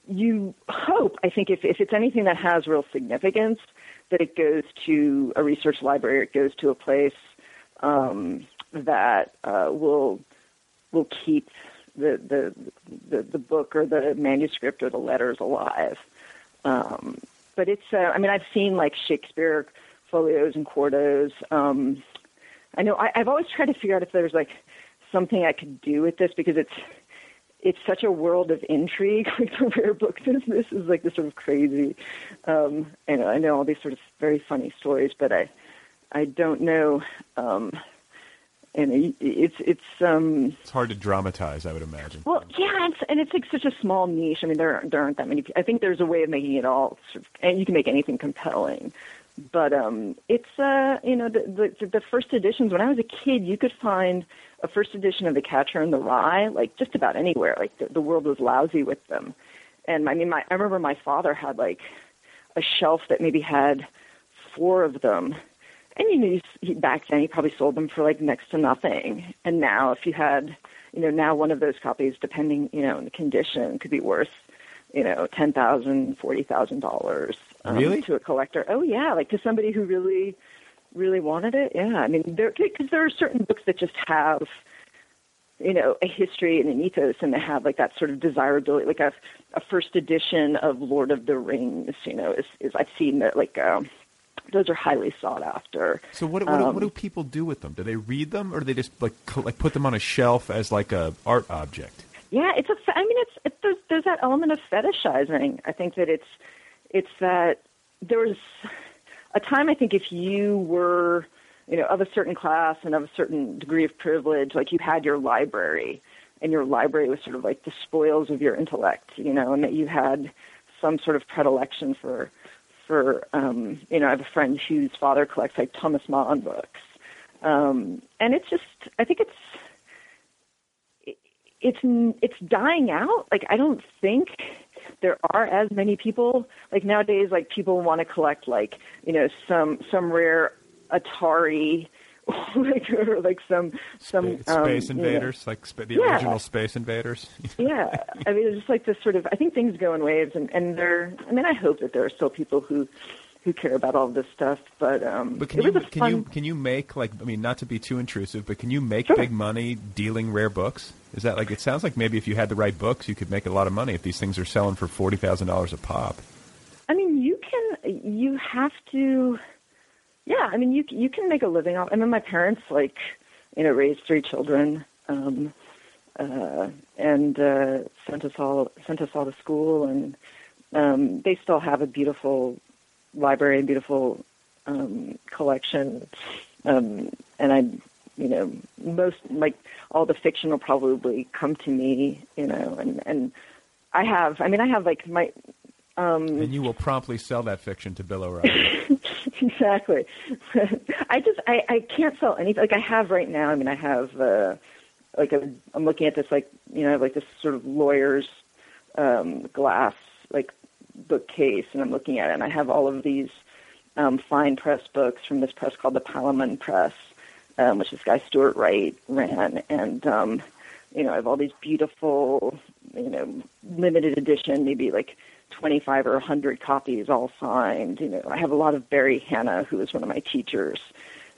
Speaker 5: you hope, I think, if, if it's anything that has real significance, that it goes to a research library, it goes to a place um, that uh, will will keep the, the the the book or the manuscript or the letters alive. Um, but it's, uh, I mean, I've seen like Shakespeare folios and quartos. Um, I know I, I've always tried to figure out if there's like something I could do with this because it's it's such a world of intrigue. Like the rare book business is like this sort of crazy. Um, and I know all these sort of very funny stories, but I I don't know. Um, and it, it's it's um,
Speaker 1: It's hard to dramatize, I would imagine.
Speaker 5: well, yeah, it's, and it's like such a small niche. I mean, there there aren't that many. I think there's a way of making it all, sort of, and you can make anything compelling. But um, it's uh, you know, the, the the first editions. When I was a kid, you could find a first edition of The Catcher in the Rye like just about anywhere. Like the, the world was lousy with them. And I mean, my I remember my father had like a shelf that maybe had four of them. And you know, he, back then he probably sold them for like next to nothing. And now, if you had, you know, now one of those copies, depending, you know, on the condition, could be worth, you know, ten thousand, forty thousand dollars um,
Speaker 1: Really?
Speaker 5: to a collector. Oh yeah, like to somebody who really, really wanted it. Yeah, I mean, there because there are certain books that just have, you know, a history and an ethos, and they have like that sort of desirability. Like a, a first edition of Lord of the Rings, you know, is, is I've seen that like. Um, those are highly sought after.
Speaker 1: So what, what, do,
Speaker 5: Um,
Speaker 1: what do people do with them? Do they read them, or do they just like like put them on a shelf as like a art object?
Speaker 5: Yeah, it's a. I mean, it's it, there's, there's that element of fetishizing. I think that it's it's that there was a time. I think if you were, you know, of a certain class and of a certain degree of privilege, like you had your library, and your library was sort of like the spoils of your intellect, you know, and that you had some sort of predilection for for um, you know, I have a friend whose father collects like Thomas Mann books, um, and it's just I think it's it's it's dying out. Like I don't think there are as many people like nowadays. Like people want to collect like you know some some rare Atari. like or like some some
Speaker 1: Space
Speaker 5: um, you know,
Speaker 1: Invaders, like the
Speaker 5: Yeah.
Speaker 1: original Space Invaders.
Speaker 5: yeah, I mean, it's just like this sort of. I think things go in waves, and and there. I mean, I hope that there are still people who who care about all this stuff. But um,
Speaker 1: But can you can
Speaker 5: fun,
Speaker 1: you can you make like I mean not to be too intrusive, but can you make
Speaker 5: Sure.
Speaker 1: big money dealing rare books? Is that like it sounds like maybe if you had the right books, you could make a lot of money if these things are selling for forty thousand dollars a pop.
Speaker 5: I mean, you can. You have to. Yeah, I mean, you you can make a living off. I mean, my parents like, you know, raised three children, um, uh, and uh, sent us all sent us all to school, and um, they still have a beautiful library, a beautiful um, collection, um, and I, you know, most like all the fiction will probably come to me, you know, and and I have. I mean, I have like my um,
Speaker 1: And you will promptly sell that fiction to Bill O'Reilly.
Speaker 5: exactly. I just I I can't sell anything. Like I have right now. I mean, I have uh, like a, I'm looking at this like you know like this sort of lawyer's um, glass like bookcase and I'm looking at it, and I have all of these um, fine press books from this press called the Palaemon Press, um, which this guy Stuart Wright ran, and um, you know I have all these beautiful, you know, limited edition, maybe like 25 or 100 copies, all signed. You know, I have a lot of Barry Hannah, who was one of my teachers.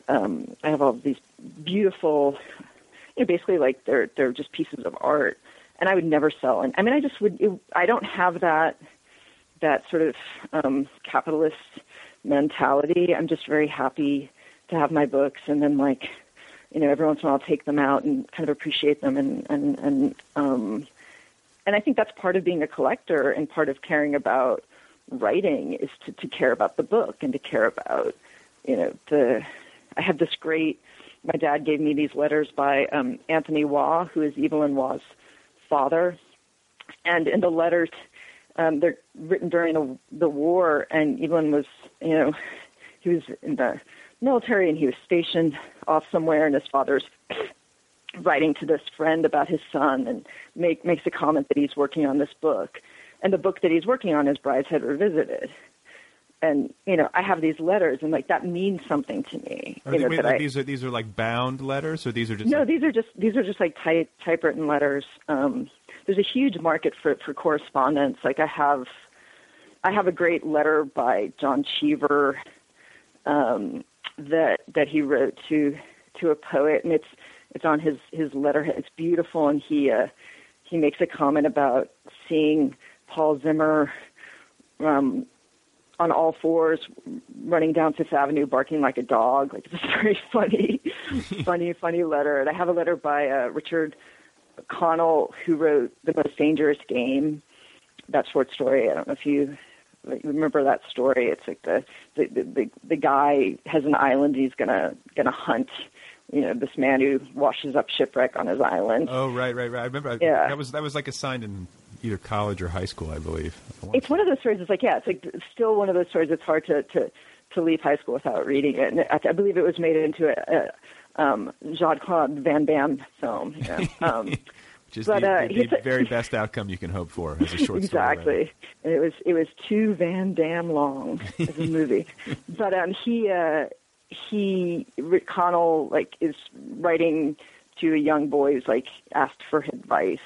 Speaker 5: Um, I have all these beautiful, you know, basically like they're they're just pieces of art, and I would never sell. And I mean, I just would. It, I don't have that that sort of um, capitalist mentality. I'm just very happy to have my books, and then like, you know, every once in a while I'll take them out and kind of appreciate them, and and and um, and I think that's part of being a collector and part of caring about writing is to, to care about the book and to care about, you know, the. I have this great. My dad gave me these letters by um, Anthony Waugh, who is Evelyn Waugh's father, and in the letters um, they're written during the, the war, and Evelyn was, you know, he was in the military and he was stationed off somewhere, and his father's writing to this friend about his son and make, makes a comment that he's working on this book. And the book that he's working on is Brideshead Revisited. And you know, I have these letters, and like that means something to me.
Speaker 1: Are
Speaker 5: you
Speaker 1: they-
Speaker 5: know,
Speaker 1: wait, like,
Speaker 5: I-
Speaker 1: these are these are like bound letters, or these are just
Speaker 5: no,
Speaker 1: like-
Speaker 5: these are just these are just like type typewritten letters. Um, there's a huge market for for correspondence. Like I have, I have a great letter by John Cheever um, that that he wrote to to a poet, and it's it's on his his letterhead. It's beautiful, and he uh, he makes a comment about seeing Paul Zimmer. Um, on all fours, running down Fifth Avenue, barking like a dog. Like it's a very funny, funny, funny letter. And I have a letter by uh, Richard Connell, who wrote The Most Dangerous Game. That short story. I don't know if you remember that story. It's like the the, the the guy has an island. He's gonna gonna hunt. You know, this man who washes up shipwreck on his island.
Speaker 1: Oh right, right, right. I remember I,
Speaker 5: Yeah.
Speaker 1: that was that was like assigned in either college or high school, I believe.
Speaker 5: it's one of those stories. It's like yeah, it's like still one of those stories. It's hard to to to leave high school without reading it. And I, I believe it was made into a, a um, Jean Claude Van Damme film. You know? um,
Speaker 1: Which is
Speaker 5: but,
Speaker 1: the,
Speaker 5: uh,
Speaker 1: the, the very best outcome you can hope for as a short story.
Speaker 5: exactly. It was it was too Van Damme long as a movie. but um, he uh, he Rick Connell like is writing to a young boy who's like asked for advice.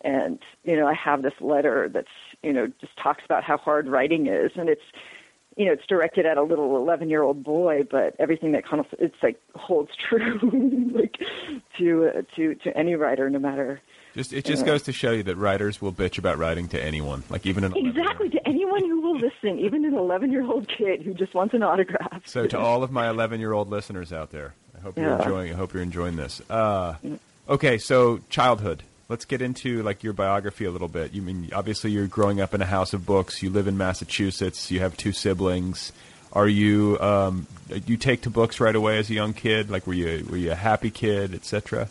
Speaker 5: And you know, I have this letter that's you know just talks about how hard writing is, and it's you know it's directed at a little eleven year old boy, but everything that kind of, it's like holds true like to uh, to to any writer, no matter
Speaker 1: Just it just goes to show you that writers will bitch about writing to anyone, like even an
Speaker 5: Exactly to anyone who will listen, even an 11 year old kid who just wants an autograph.
Speaker 1: So to all of my 11 year old listeners out there, I hope you're
Speaker 5: Yeah.
Speaker 1: enjoying. I hope you're enjoying this. Uh, okay, so childhood. Let's get into like your biography a little bit. You mean obviously you're growing up in a house of books. You live in Massachusetts. You have two siblings. Are you um, you take to books right away as a young kid? Like were you were you a happy kid, etc.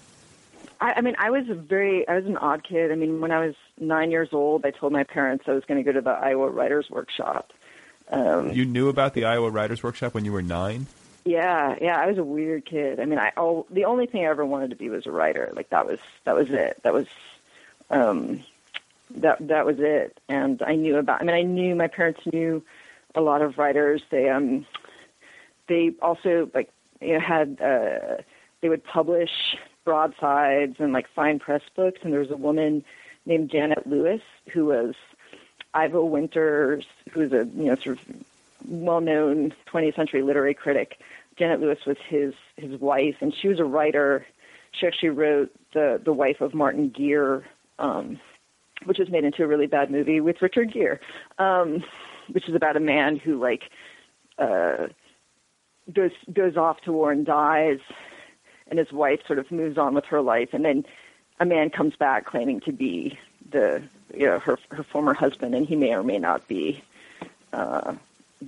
Speaker 5: I, I mean, I was a very, I was an odd kid. I mean, when I was nine years old, I told my parents I was going to go to the Iowa Writers Workshop. Um,
Speaker 1: You knew about the Iowa Writers Workshop when you were nine.
Speaker 5: Yeah, yeah, I was a weird kid. I mean, I oh, the only thing I ever wanted to be was a writer. Like that was that was it. That was um, that that was it. And I knew about. I mean, I knew my parents knew a lot of writers. They um they also like you know had uh they would publish broadsides and like fine press books and there was a woman named Janet Lewis who was Yvor Winters who was a you know sort of well known 20th century literary critic. Janet Lewis was his his wife and she was a writer. She actually wrote the the wife of Martin Guerre um which was made into a really bad movie with Richard Gere um which is about a man who like uh goes goes off to war and dies, and his wife sort of moves on with her life, and then a man comes back claiming to be the you know her her former husband, and he may or may not be uh,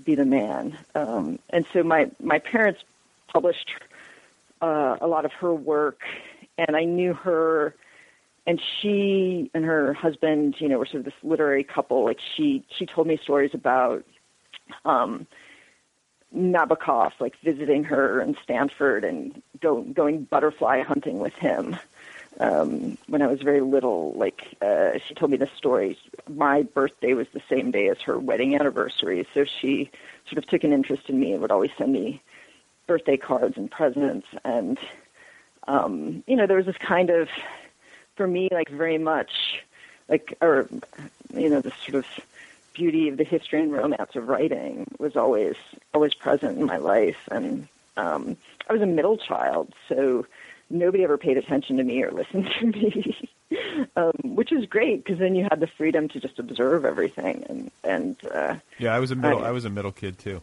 Speaker 5: be the man. Um, and so my my parents published uh, a lot of her work, and I knew her. And she and her husband, you know, were sort of this literary couple. Like she, she told me stories about um, Nabokov, like visiting her in Stanford and go, going butterfly hunting with him. Um, when I was very little. Like uh, she told me this story. My birthday was the same day as her wedding anniversary, so she sort of took an interest in me and would always send me birthday cards and presents. And um, you know, there was this kind of, for me, like very much, like or you know, this sort of beauty of the history and romance of writing was always always present in my life and um I was a middle child so nobody ever paid attention to me or listened to me um which is great because then you had the freedom to just observe everything and and uh
Speaker 1: Yeah, I was a middle.
Speaker 5: I-
Speaker 1: I was a middle kid too.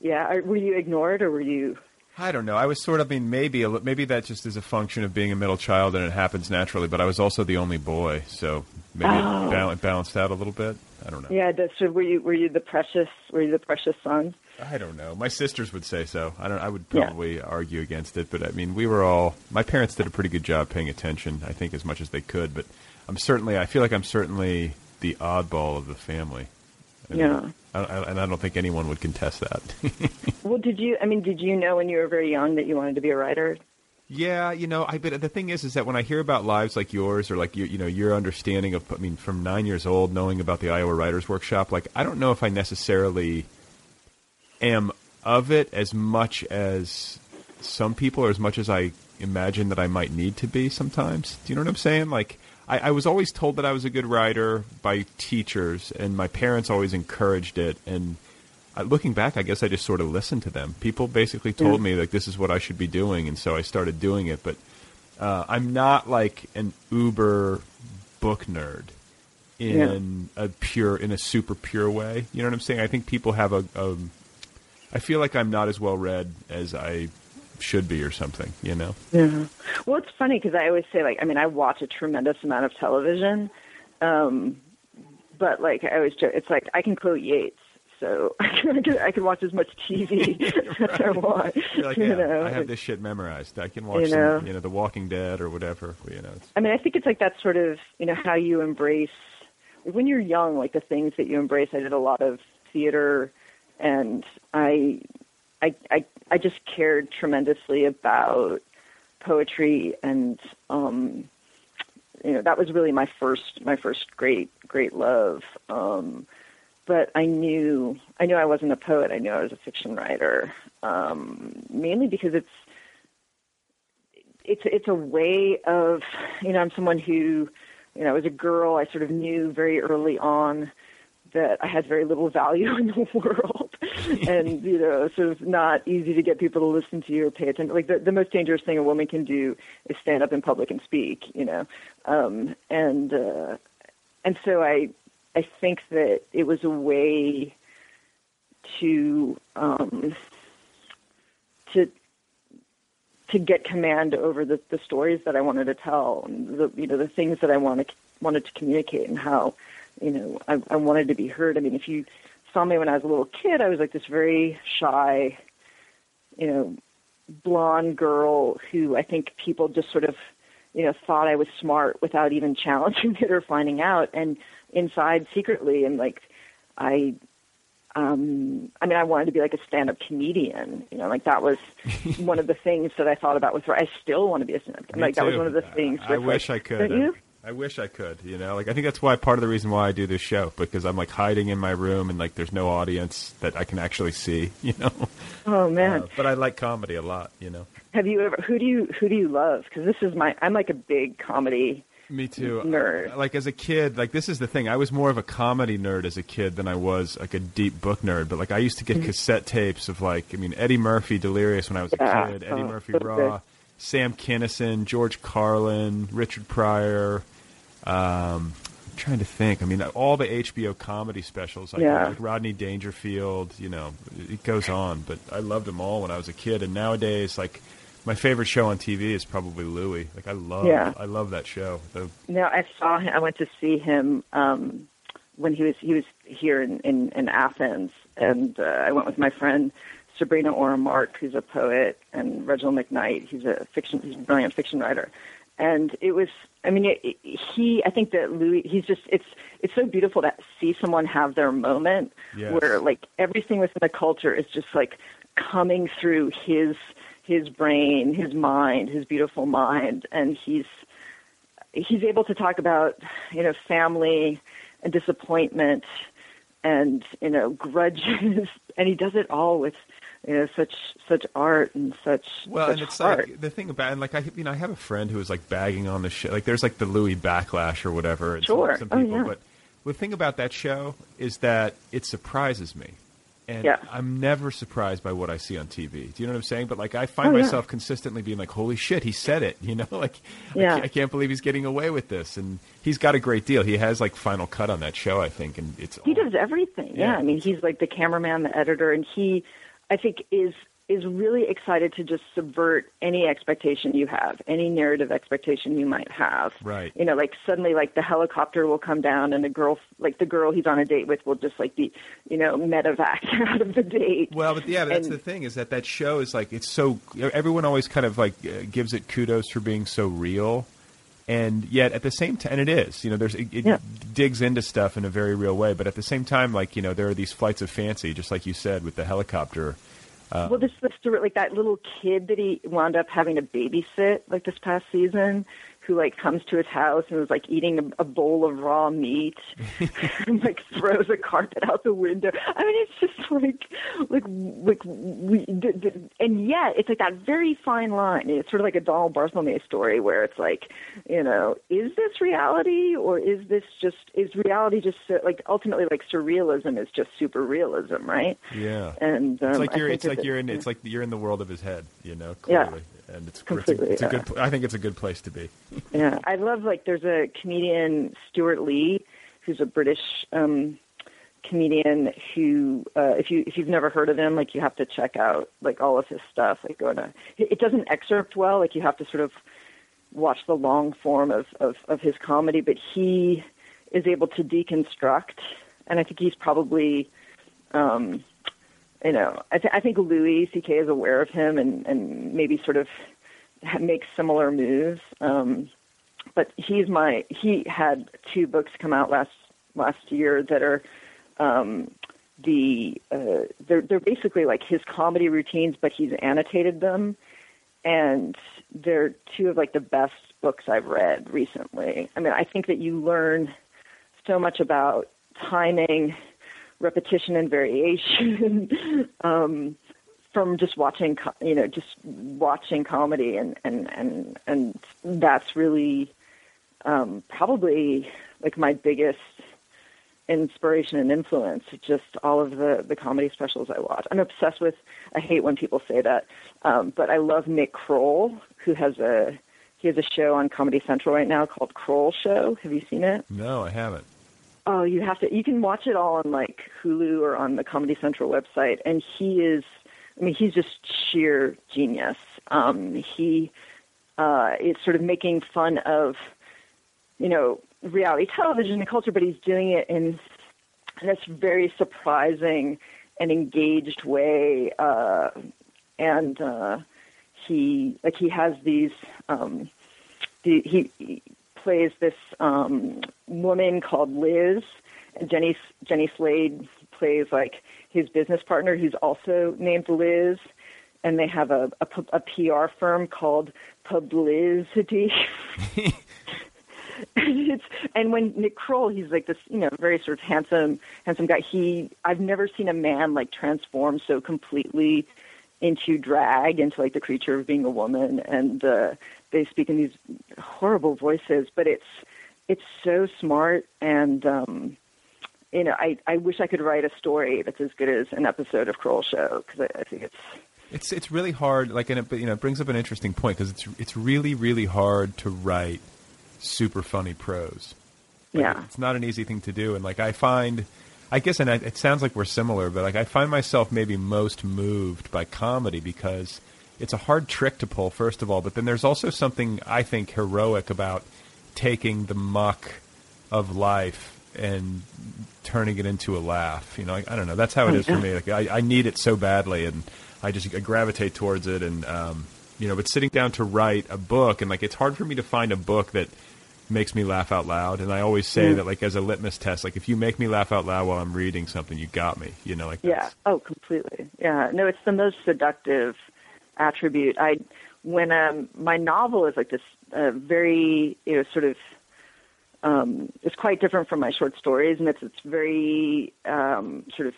Speaker 5: yeah were you ignored or were you
Speaker 1: I don't know. I was sort of. I mean, maybe a, maybe that just is a function of being a middle child, and it happens naturally. But I was also the only boy, so maybe
Speaker 5: Oh.
Speaker 1: it bal- balanced out a little bit. I don't know.
Speaker 5: yeah that, so were you were you the precious were you the precious son
Speaker 1: I don't know. My sisters would say so. I don't. I would
Speaker 5: Yeah.
Speaker 1: probably argue against it, but I mean, we were all. My parents did a pretty good job paying attention. I think as much as they could, but I'm certainly. I feel like I'm certainly the oddball of the family.
Speaker 5: Yeah.
Speaker 1: I, I, and I don't think anyone would contest that.
Speaker 5: well did you I mean did you know when you were very young that you wanted to be a writer
Speaker 1: Yeah, you know, I but the thing is, is that when I hear about lives like yours, or like you, you know, your understanding of, I mean, from nine years old, knowing about the Iowa Writers Workshop, like I don't know if I necessarily am of it as much as some people, or as much as I imagine that I might need to be sometimes. Do you know what I'm saying? Like, I, I was always told that I was a good writer by teachers, and my parents always encouraged it, and uh, looking back, I guess I just sort of listened to them. People basically told me like this is what I should be doing, and so I started doing it. But uh, I'm not like an uber book nerd in a pure, in a super pure way. You know what I'm saying? I think people have a. a I feel like I'm not as well read as I should be, or something. You know?
Speaker 5: Yeah. Well, it's funny because I always say, like, I mean, I watch a tremendous amount of television, um, but like I always joke, it's like I can quote Yeats, so I can, I can, I can watch as much TV as I want.
Speaker 1: Like,
Speaker 5: you know?
Speaker 1: I have this shit memorized. I can watch
Speaker 5: You know?
Speaker 1: some, you know, The Walking Dead or whatever. You know,
Speaker 5: I mean, I think it's like that sort of, you know, how you embrace when you're young, like the things that you embrace. I did a lot of theater, and I, I, I, I just cared tremendously about poetry, and um, you know, that was really my first, my first great, great love. Um, but I knew, I knew I wasn't a poet. I knew I was a fiction writer, um, mainly because it's it's it's a way of you know I'm someone who you know as a girl I sort of knew very early on that I had very little value in the world. And you know sort of not easy to get people to listen to you or pay attention. Like the, the most dangerous thing a woman can do is stand up in public and speak you know. Um and uh and so I I think that it was a way to um to to get command over the, the stories that I wanted to tell, and the you know the things that I wanted wanted to communicate, and how you know I, I wanted to be heard. I mean, if you saw me when I was a little kid, I was like this very shy, you know, blonde girl who I think people just sort of you know thought I was smart without even challenging it or finding out, and inside secretly, and like I um, I mean, I wanted to be like a stand-up comedian. You know, like that was one of the things that I thought about with. I still want to be a stand-up. Like that was one of the things.
Speaker 1: I, I wish
Speaker 5: like,
Speaker 1: I could.
Speaker 5: You?
Speaker 1: I wish I could. You know, like I think that's why part of the reason why I do this show because I'm like hiding in my room and like there's no audience that I can actually see. You know.
Speaker 5: Oh man,
Speaker 1: Uh, but I like comedy a lot. You know.
Speaker 5: have you ever? Who do you who do you love? Because this is my. I'm like a big comedy.
Speaker 1: Me too.
Speaker 5: Nerd.
Speaker 1: Like as a kid, like this is the thing. I was more of a comedy nerd as a kid than I was like a deep book nerd. But like I used to get cassette tapes of like I mean Eddie Murphy, Delirious when I was a kid. Eddie
Speaker 5: Oh,
Speaker 1: Murphy Raw,
Speaker 5: good.
Speaker 1: Sam Kinison, George Carlin, Richard Pryor. Um, I'm trying to think. I mean all the HBO comedy specials. Like,
Speaker 5: Yeah.
Speaker 1: like Rodney Dangerfield. You know, it goes on. But I loved them all when I was a kid. And nowadays, like. My favorite show on TV is probably Louie. Like I love,
Speaker 5: Yeah.
Speaker 1: I love that show. The
Speaker 5: No, I saw him. I went to see him um, when he was he was here in in, in Athens, and uh, I went with my friend Sabrina Ora Mark, who's a poet, and Reginald McKnight. He's a fiction, he's a brilliant fiction writer. And it was, I mean, it, it- he. I think that Louis. He's just. It's it's so beautiful to see someone have their moment
Speaker 1: Yes.
Speaker 5: where like everything within the culture is just like coming through his his brain, his mind, his beautiful mind, and he's he's able to talk about you know family and disappointment and you know grudges, and he does it all with you know such such art and such
Speaker 1: Well,
Speaker 5: such
Speaker 1: and it's
Speaker 5: heart.
Speaker 1: like the thing about and like I you know I have a friend who is like bagging on the show. Like there's like the Louis backlash or whatever. And some-
Speaker 5: Sure.
Speaker 1: Some,
Speaker 5: Oh,
Speaker 1: people,
Speaker 5: yeah.
Speaker 1: but the thing about that show is that it surprises me. And
Speaker 5: Yeah.
Speaker 1: I'm never surprised by what I see on TV. Do you know what I'm saying? But like I find
Speaker 5: Oh, yeah.
Speaker 1: myself consistently being like, "Holy shit, he said it!" You know, like I, can't, I can't believe he's getting away with this. And he's got a great deal. He has like final cut on that show, I think, and it's
Speaker 5: he does everything. Yeah.
Speaker 1: Yeah.
Speaker 5: I mean, he's like the cameraman, the editor, and he, I think, is is really excited to just subvert any expectation you have, any narrative expectation you might have.
Speaker 1: Right.
Speaker 5: You know, like suddenly, like the helicopter will come down, and the girl, like the girl he's on a date with, will just like be, you know, medevac out of the date.
Speaker 1: Well, but yeah, but that's
Speaker 5: And-
Speaker 1: the thing is that that show is like it's so everyone always kind of like gives it kudos for being so real, and yet at the same time, and it is, you know, there's it, it
Speaker 5: Yeah.
Speaker 1: digs into stuff in a very real way, but at the same time, like you know, there are these flights of fancy, just like you said with the helicopter. Uh,
Speaker 5: well, this story, like that little kid that he wound up having to babysit like this past season, who like comes to his house and was like eating a, a bowl of raw meat, and like throws a carpet out the window. I mean, it's just like like like we, d- d- and yet it's like that very fine line. It's sort of like a Donald Barthelme story where it's like, you know, is this reality or is this just is reality just so, like ultimately like surrealism is just super realism, right?
Speaker 1: Yeah,
Speaker 5: And um,
Speaker 1: it's like you're it's like you're in it's like you're in the world of his head, you know, Clearly. Yeah. And it's
Speaker 5: Completely,
Speaker 1: it's a, it's a good. I think it's a good place to be.
Speaker 5: Yeah, I love like there's a comedian Stewart Lee, who's a British um, comedian who, uh, if you if you've never heard of him, like you have to check out like all of his stuff. Like go to it it doesn't excerpt well. Like you have to sort of watch the long form of of, of his comedy, but he is able to deconstruct, and I think he's probably. Um, you know, I, th- I think Louis C.K. is aware of him and, and maybe sort of makes similar moves. Um, but he's my he had two books come out last last year that are um, the uh, they're they're basically like his comedy routines, but he's annotated them, and they're two of like the best books I've read recently. I mean, I think that you learn so much about timing, repetition, and variation. um, from just watching, you know, just watching comedy, and and and and that's really um, probably like my biggest inspiration and influence. Just all of the the comedy specials I watch. I'm obsessed with. I hate when people say that, um, but I love Nick Kroll, who has a he has a show on Comedy Central right now called Kroll Show. Have you seen it?
Speaker 1: No, I haven't.
Speaker 5: Oh, you have to. You can watch it all on like Hulu or on the Comedy Central website. And he is, I mean, he's just sheer genius. Um, he uh, is sort of making fun of, you know, reality television and culture, but he's doing it in this very surprising and engaged way. Uh, and uh, he, like, he has these. Um, the, he, he plays this um, woman called Liz, and Jenny Jenny Slate plays like his business partner, who's also named Liz, and they have a, a, a PR firm called PubLIZity. and it's and when Nick Kroll, he's like this, you know, very sort of handsome, handsome guy. He, I've never seen a man like transform so completely into drag, into like the creature of being a woman, and uh, they speak in these horrible voices, but it's it's so smart and. um you know, I, I wish I could write a story that's as good as an episode of Kroll Show because I, I think it's
Speaker 1: It's it's really hard. Like, and it, but, you know, it brings up an interesting point because it's it's really really hard to write super funny prose. Like,
Speaker 5: yeah.
Speaker 1: it's not an easy thing to do. And like, I find, I guess, and I, it sounds like we're similar, but like, I find myself maybe most moved by comedy because it's a hard trick to pull, first of all. But then there's also something I think heroic about taking the muck of life and turning it into a laugh. You know, like, I don't know. That's how it is for me. Like, I, I need it so badly, and I just I gravitate towards it. And um, you know, but sitting down to write a book, and like, it's hard for me to find a book that makes me laugh out loud. And I always say
Speaker 5: Mm.
Speaker 1: that, like, as a litmus test, like, if you make me laugh out loud while I'm reading something, you got me. You know, like,
Speaker 5: Yeah. Oh, completely. Yeah. No, it's the most seductive attribute. I when um, my novel is like this uh, very you know sort of um, it's quite different from my short stories, and it's it's very um, sort of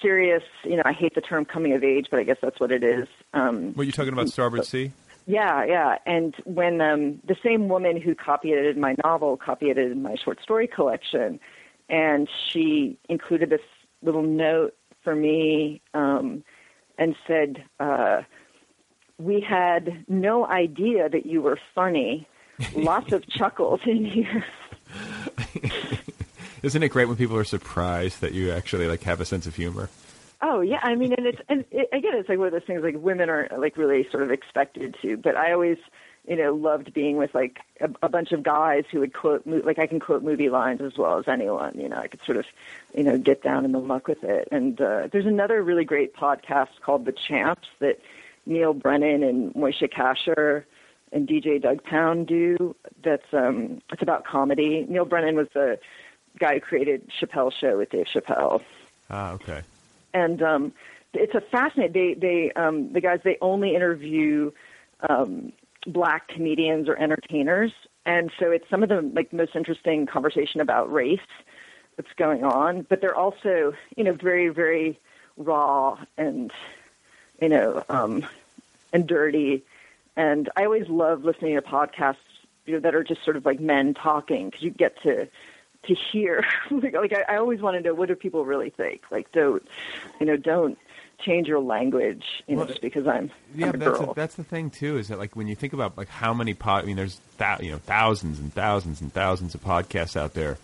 Speaker 5: serious. You know, I hate the term coming of age, but I guess that's what it is. Um,
Speaker 1: What you talking about, Starboard Sea?
Speaker 5: Yeah, yeah. And when um, the same woman who copy edited my novel copy edited my short story collection, and she included this little note for me um, and said, uh, "We had no idea that you were funny. Lots of chuckles in here."
Speaker 1: Isn't it great when people are surprised that you actually like have a sense of humor?
Speaker 5: Oh yeah, I mean, and it's and it, again, it's like one of those things like women are like really sort of expected to, but I always, you know, loved being with like a, a bunch of guys who would quote like I can quote movie lines as well as anyone. You know, I could sort of, you know, get down in the muck with it. And uh, there's another really great podcast called The Champs that Neal Brennan and Moshe Kasher and DJ Doug Pound do. That's um, it's about comedy. Neal Brennan was the guy who created Chappelle Show with Dave Chappelle
Speaker 1: Ah, okay.
Speaker 5: And um, it's a fascinating. They they um, the guys they only interview um, black comedians or entertainers, and so it's some of the like most interesting conversation about race that's going on. But they're also you know very very raw and you know um, and dirty. And I always love listening to podcasts you know, that are just sort of like men talking because you get to to hear. like, like I, I always want to know what do people really think. Like, don't you know? Don't change your language, you know,
Speaker 1: Well,
Speaker 5: just because I'm,
Speaker 1: Yeah,
Speaker 5: I'm a
Speaker 1: that's
Speaker 5: girl.
Speaker 1: the, that's the thing too. Is that like when you think about like how many pod, I mean, there's thou, you know thousands and thousands and thousands of podcasts out there,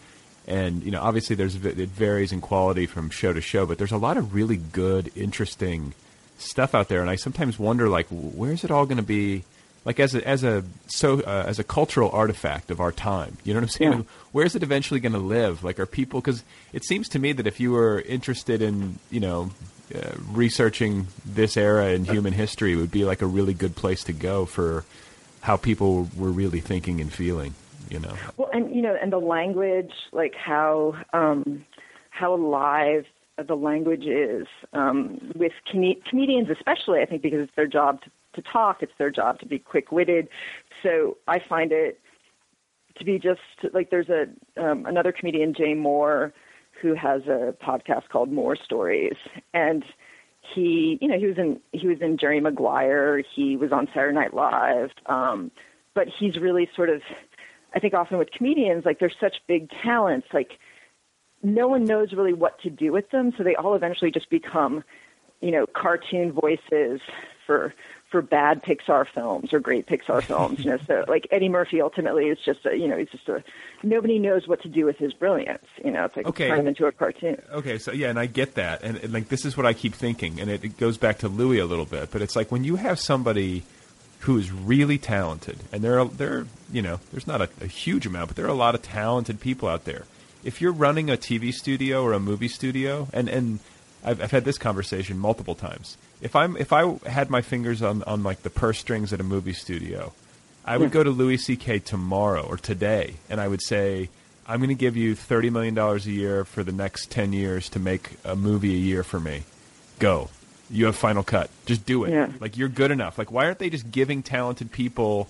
Speaker 1: and you know obviously there's it varies in quality from show to show, but there's a lot of really good, interesting stuff out there, and I sometimes wonder like where's it all going to be. Like as a as a so uh, as a cultural artifact of our time, you know what I'm saying?
Speaker 5: Yeah.
Speaker 1: Where's it eventually going to live? Like, are people? Because it seems to me that if you were interested in, you know, uh, researching this era in human history, it would be like a really good place to go for how people were really thinking and feeling. You know,
Speaker 5: Well, and you know, and the language, like how um, how alive the language is um, with com- comedians, especially. I think because it's their job to, to talk, it's their job to be quick witted. So I find it to be just like there's a um, another comedian, Jay Mohr, who has a podcast called Mohr Stories, and he, you know, he was in he was in Jerry Maguire, he was on Saturday Night Live, um, but he's really sort of, I think, often with comedians, like they're such big talents, like no one knows really what to do with them, so they all eventually just become, you know, cartoon voices for for bad Pixar films or great Pixar films. You know, so like Eddie Murphy ultimately is just a, you know, he's just a nobody knows what to do with his brilliance. You know, it's like
Speaker 1: Okay.
Speaker 5: turn him into a cartoon.
Speaker 1: Okay, so yeah, and I get that, and, and like this is what I keep thinking, and it, it goes back to Louis a little bit, but it's like when you have somebody who is really talented, and there are there you know there's not a, a huge amount, but there are a lot of talented people out there. If you're running a TV studio or a movie studio, and and I've, I've had this conversation multiple times. If I'm if I had my fingers on on like the purse strings at a movie studio, I would hmm. go to Louis C.K. tomorrow or today, and I would say, I'm going to give you $30 million a year for the next 10 years to make a movie a year for me. Go. You have final cut. Just do it.
Speaker 5: Yeah.
Speaker 1: Like, you're good enough. Like, why aren't they just giving talented people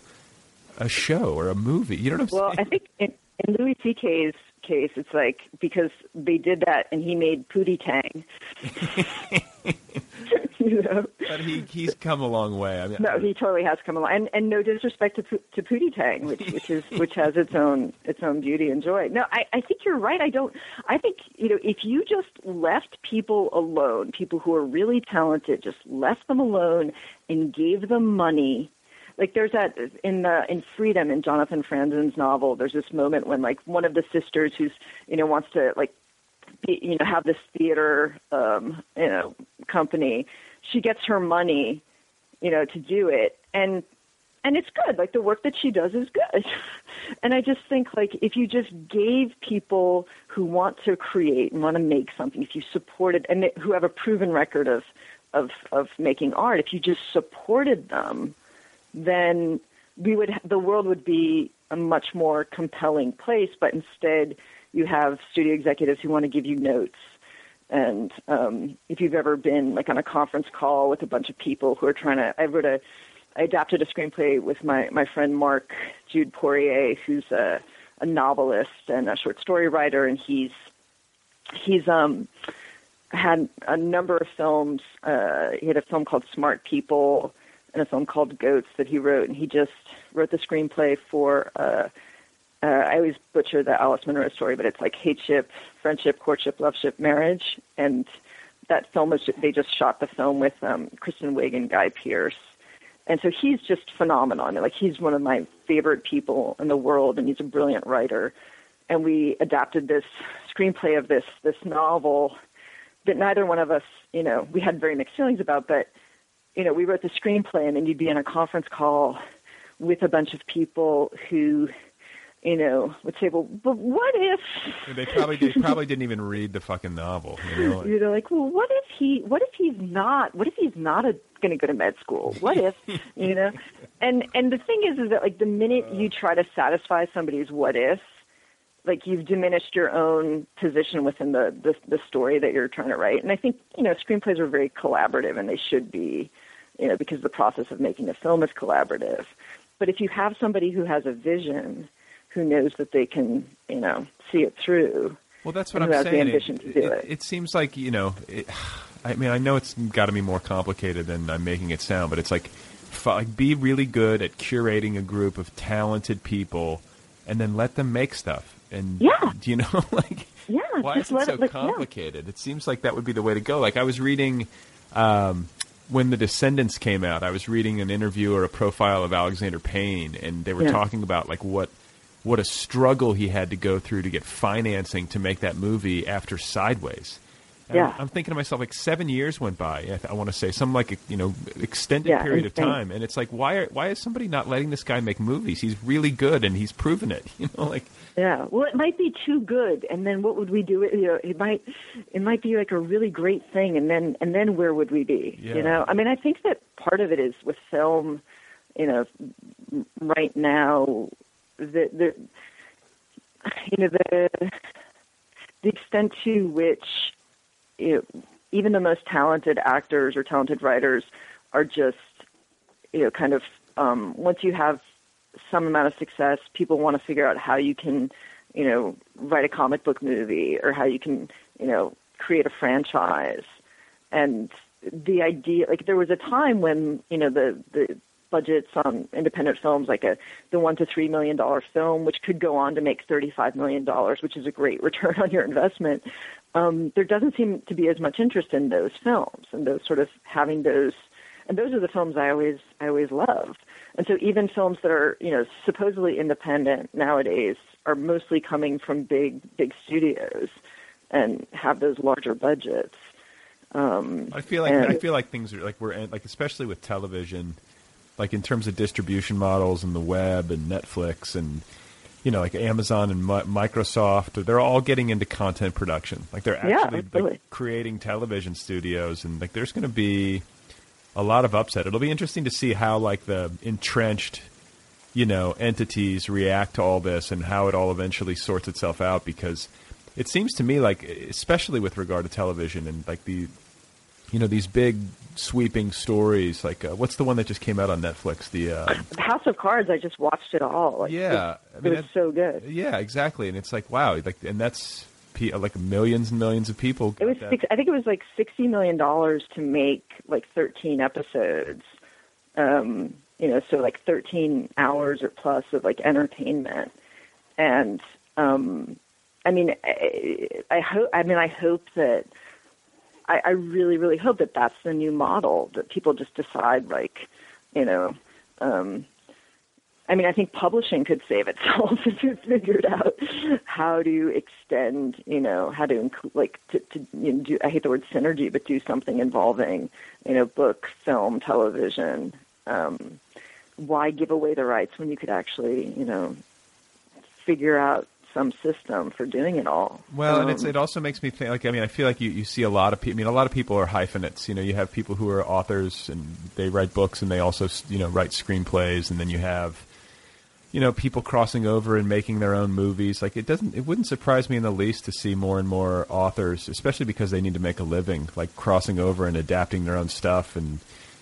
Speaker 1: a show or a movie? You know what I'm
Speaker 5: Well, I think in, in Louis C.K.'s case, it's like because they did that and he made Pootie Tang. you know?
Speaker 1: but he, he's come a long way. I mean,
Speaker 5: No, he totally has come along, and and no disrespect to to Pootie Tang, which which is which has its own its own beauty and joy. No, I I think you're right. I don't. I think you know if you just left people alone, people who are really talented, just left them alone and gave them money. Like there's that in the in Freedom in Jonathan Franzen's novel. There's this moment when like one of the sisters who's you know wants to like be, you know have this theater um, you know company. She gets her money you know, to do it. And and it's good. Like the work that she does is good. and I just think like if you just gave people who want to create and want to make something, if you supported and who have a proven record of of of making art, if you just supported them, then we would the world would be a much more compelling place. But instead, you have studio executives who want to give you notes and um, if you've ever been like on a conference call with a bunch of people who are trying to, I wrote a, I adapted a screenplay with my my friend Mark Jude Poirier, who's a a novelist and a short story writer, and he's he's um had a number of films. Uh, he had a film called Smart People and a film called Goats that he wrote, and he just wrote the screenplay for. Uh, uh, I always butcher the Alice Munro story, but it's like hate ship, friendship, courtship, love ship, marriage, and that film was. They just shot the film with um, Kristen Wiig and Guy Pearce, and so he's just phenomenal. Like he's one of my favorite people in the world, and he's a brilliant writer. And we adapted this screenplay of this this novel that neither one of us, you know, we had very mixed feelings about, but you know, we wrote the screenplay, and then you'd be in a conference call with a bunch of people who, you know, would say, "Well, but what if?"
Speaker 1: They probably they probably didn't even read the fucking novel. You know?
Speaker 5: You're like, "Well, what if he? What if he's not? What if he's not going to go to med school? What if?" you know, and and the thing is, is that like the minute you try to satisfy somebody's what if, like you've diminished your own position within the, the the story that you're trying to write. And I think you know screenplays are very collaborative, and they should be, you know, because the process of making a film is collaborative. But if you have somebody who has a vision, who knows that they can, you know, see it through.
Speaker 1: Well, that's what
Speaker 5: and
Speaker 1: I'm saying.
Speaker 5: The ambition to do
Speaker 1: it,
Speaker 5: it.
Speaker 1: it seems like you know. It, I mean, I know it's got to be more complicated than I'm making it sound, but it's like, like be really good at curating a group of talented people, and then let them make stuff. And
Speaker 5: Yeah.
Speaker 1: do you know, like,
Speaker 5: Yeah,
Speaker 1: why is it so
Speaker 5: it- like, yeah.
Speaker 1: complicated? It seems like that would be the way to go. Like I was reading. Um, when The Descendants came out, I was reading an interview or a profile of Alexander Payne, and they were
Speaker 5: Yeah.
Speaker 1: talking about like what what a struggle he had to go through to get financing to make that movie after Sideways. And
Speaker 5: Yeah.
Speaker 1: I'm, I'm thinking to myself, like seven years went by. I, th- I want to say some like you know extended
Speaker 5: Yeah,
Speaker 1: period of time, and it's like why are, why is somebody not letting this guy make movies? He's really good, and he's proven it. You know, like
Speaker 5: Yeah. Well, it might be too good, and then what would we do? You know, it might it might be like a really great thing, and then and then where would we be?
Speaker 1: Yeah.
Speaker 5: You know, I mean, I think that part of it is with film. You know, right now, the the you know the the extent to which even the most talented actors or talented writers are just you know kind of um, once you have some amount of success, people want to figure out how you can, you know, write a comic book movie or how you can, you know, create a franchise. And the idea, like, there was a time when, you know, the the budgets on independent films, like a the one to three million dollar film, which could go on to make thirty five million dollars, which is a great return on your investment. Um, there doesn't seem to be as much interest in those films and those sort of having those and those are the films I always I always loved. And so even films that are you know supposedly independent nowadays are mostly coming from big big studios and have those larger budgets. Um,
Speaker 1: I feel like
Speaker 5: and-
Speaker 1: I feel like things are like we're in- like especially with television, like in terms of distribution models and the web and Netflix and you know like Amazon and Mi- Microsoft, they're all getting into content production. Like they're actually
Speaker 5: absolutely.
Speaker 1: like creating television studios and like there's going to be a lot of upset. It'll be interesting to see how like the entrenched you know entities react to all this and how it all eventually sorts itself out because it seems to me like especially with regard to television and like the you know these big sweeping stories like uh, what's the one that just came out on Netflix the uh,
Speaker 5: House of Cards, I just watched it all. Like,
Speaker 1: yeah
Speaker 5: it,
Speaker 1: I mean
Speaker 5: it was
Speaker 1: that-
Speaker 5: so good.
Speaker 1: yeah exactly and it's like wow like and that's like millions and millions of people
Speaker 5: It was six, I think it was like sixty million dollars to make like thirteen episodes. Um, you know, so like thirteen hours or plus of like entertainment, and um, I mean, I, I hope. I mean, I hope that. I, I really, really hope that that's the new model that people just decide, like, you know. Um, I mean, I think publishing could save itself if it figured out how to extend, you know, how to include, like, to, to you know, do. I hate the word synergy, but do something involving, you know, book, film, television. Um, why give away the rights when you could actually, you know, figure out some system for doing it all?
Speaker 1: Well, and it's,
Speaker 5: Um,
Speaker 1: it also makes me think. Like, I mean, I feel like you, you see a lot of people. I mean, a lot of people are hyphenates. You know, you have people who are authors and they write books, and they also you know write screenplays, and then you have you know people crossing over and making their own movies. Like, it doesn't. It wouldn't surprise me in the least to see more and more authors, especially because they need to make a living, like crossing over and adapting their own stuff and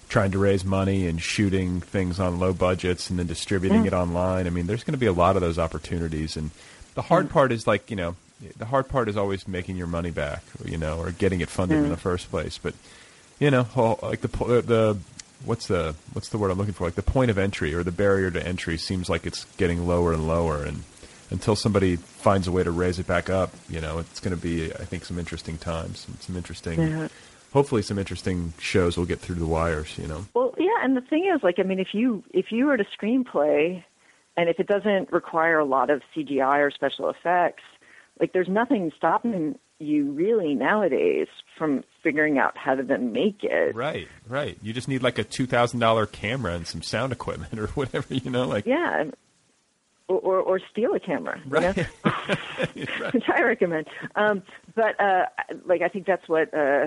Speaker 1: trying to raise money and shooting things on low budgets and then distributing
Speaker 5: Mm.
Speaker 1: it online. I mean, there's going to be a lot of those opportunities, and the hard part is like you know, the hard part is always making your money back, you know, or getting it funded in
Speaker 5: Mm.
Speaker 1: the first place. But you know, like the the what's the what's the word I'm looking for? Like the point of entry or the barrier to entry seems like it's getting lower and lower, and until somebody finds a way to raise it back up, you know, it's going to be I think some interesting times and some interesting.
Speaker 5: Yeah.
Speaker 1: Hopefully, some interesting shows will get through the wires. You know.
Speaker 5: Well, yeah, and the thing is, like, I mean, if you if you wrote a screenplay, and if it doesn't require a lot of CGI or special effects, like, there's nothing stopping you really nowadays from figuring out how to then make it.
Speaker 1: Right, right. You just need like a two thousand dollar camera and some sound equipment or whatever, you know, like
Speaker 5: Yeah, or or, or steal a camera. You know? which I recommend. Um, but uh, like I think that's what uh,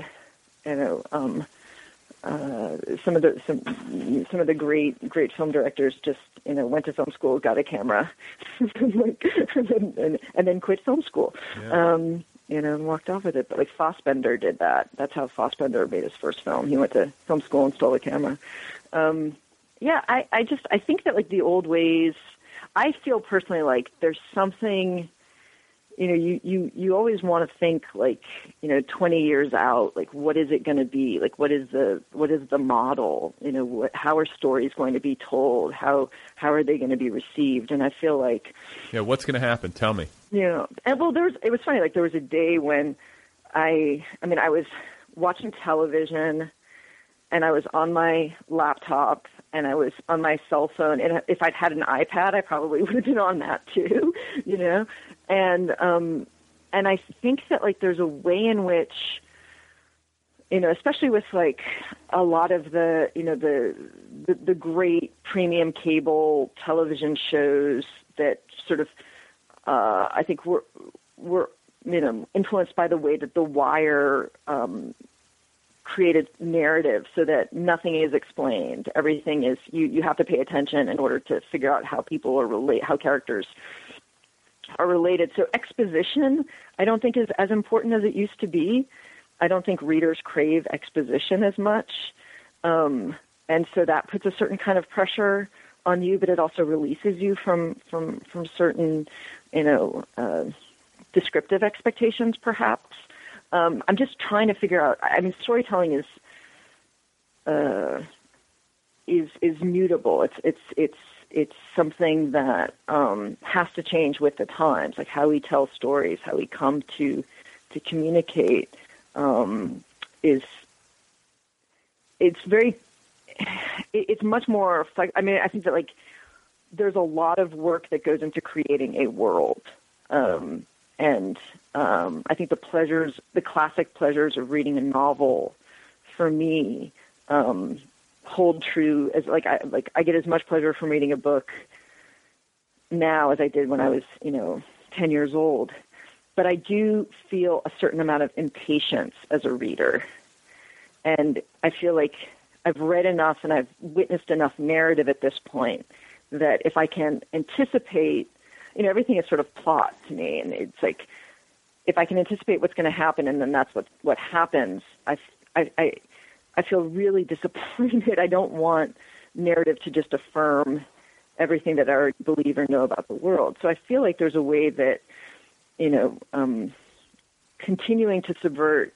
Speaker 5: you know. Um, uh, some of the some some of the great great film directors just you know went to film school, got a camera, like, and, then, and, and then quit film school.
Speaker 1: Yeah.
Speaker 5: Um, you know, and walked off with it. But like Fassbinder did that. That's how Fassbinder made his first film. He went to film school and stole a camera. Um, yeah, I, I just I think that like the old ways. I feel personally like there's something you know, you, you, you always want to think like, you know, 20 years out, like what is it going to be? Like what is the, what is the model? You know, what, how are stories going to be told? How, how are they going to be received? And I feel like,
Speaker 1: yeah. What's going to happen? Tell me.
Speaker 5: you know, and well, there was, it was funny, like there was a day when I, I mean, I was watching television and I was on my laptop and I was on my cell phone. And if I'd had an iPad, I probably would have been on that too, you know? And, um, and I think that like there's a way in which, you know, especially with like a lot of the, you know, the, the, the great premium cable television shows that sort of, uh, I think were, were, you know, influenced by the way that The Wire, um, created narrative so that nothing is explained. Everything is you, you have to pay attention in order to figure out how people are relate how characters are related. So exposition I don't think is as important as it used to be. I don't think readers crave exposition as much. Um, and so that puts a certain kind of pressure on you, but it also releases you from from from certain, you know, uh, descriptive expectations, perhaps. Um, I'm just trying to figure out. I mean, storytelling is uh, is is mutable. It's it's it's it's something that um, has to change with the times, like how we tell stories, how we come to to communicate. Um, is it's very it, it's much more I mean I think that like there's a lot of work that goes into creating a world. Um, and um, I think the pleasures, the classic pleasures of reading a novel, for me, um, hold true as like I like I get as much pleasure from reading a book now as I did when I was you know ten years old. But I do feel a certain amount of impatience as a reader, and I feel like I've read enough and I've witnessed enough narrative at this point that if I can anticipate you know, everything is sort of plot to me, and it's like if I can anticipate what's going to happen, and then that's what what happens. I, I, I, feel really disappointed. I don't want narrative to just affirm everything that I already believe or know about the world. So I feel like there's a way that, you know, um, continuing to subvert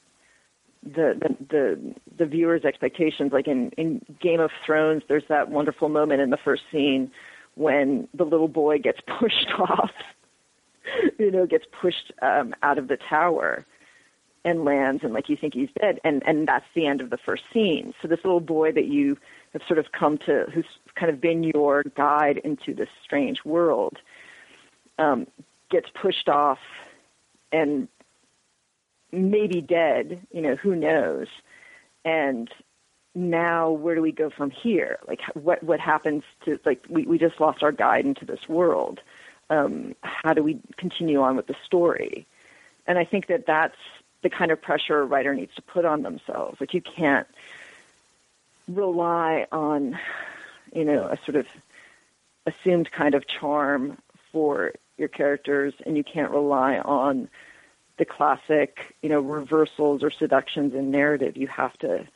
Speaker 5: the, the the the viewer's expectations. Like in in Game of Thrones, there's that wonderful moment in the first scene when the little boy gets pushed off, you know, gets pushed um, out of the tower and lands, and like you think he's dead, and and that's the end of the first scene. So this little boy that you have sort of come to, who's kind of been your guide into this strange world, um, gets pushed off and maybe dead. You know, who knows? And now where do we go from here? Like what what happens to like we, we just lost our guide into this world. Um, how do we continue on with the story? And I think that that's the kind of pressure a writer needs to put on themselves. Like you can't rely on, you know, a sort of assumed kind of charm for your characters, and you can't rely on the classic, you know, reversals or seductions in narrative. You have to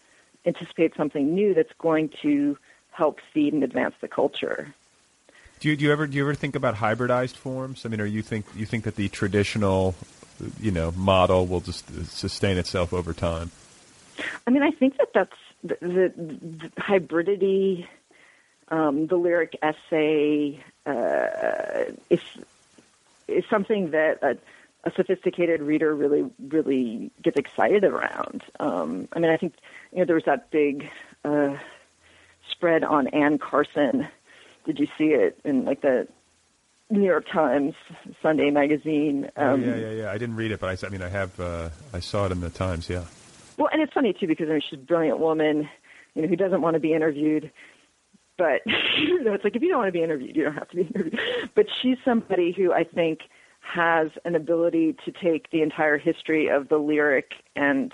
Speaker 5: anticipate something new that's going to help feed and advance the culture.
Speaker 1: Do you, do you ever do you ever think about hybridized forms? I mean, are you think you think that the traditional, you know, model will just sustain itself over time?
Speaker 5: I mean, I think that that's the, the, the hybridity, um, the lyric essay uh, is is something that a, a, sophisticated reader really really gets excited around. Um, I mean, I think you know there was that big uh, spread on Anne Carson. Did you see it in like the New York Times Sunday magazine?
Speaker 1: Um, oh, yeah, yeah, yeah. I didn't read it, but I, I mean, I have. Uh, I saw it in the Times. Yeah.
Speaker 5: Well, and it's funny too because I mean, she's a brilliant woman, you know, who doesn't want to be interviewed. But you know, it's like if you don't want to be interviewed, you don't have to be interviewed. But she's somebody who I think has an ability to take the entire history of the lyric and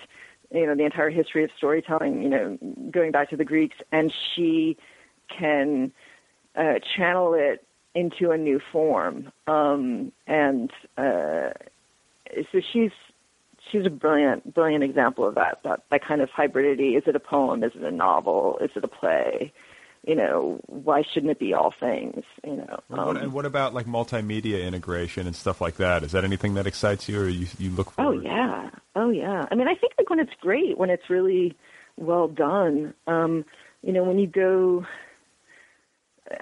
Speaker 5: you know the entire history of storytelling, you know, going back to the Greeks, and she can uh, channel it into a new form. Um, and uh, so she's she's a brilliant, brilliant example of that, that, that kind of hybridity. Is it a poem? Is it a novel? Is it a play? You know, why shouldn't it be all things? You know.
Speaker 1: Um, and what about like multimedia integration and stuff like that? Is that anything that excites you, or you you look?
Speaker 5: Oh, forward? Oh yeah, oh yeah. I mean, I think like when it's great, when it's really well done. Um, you know, when you go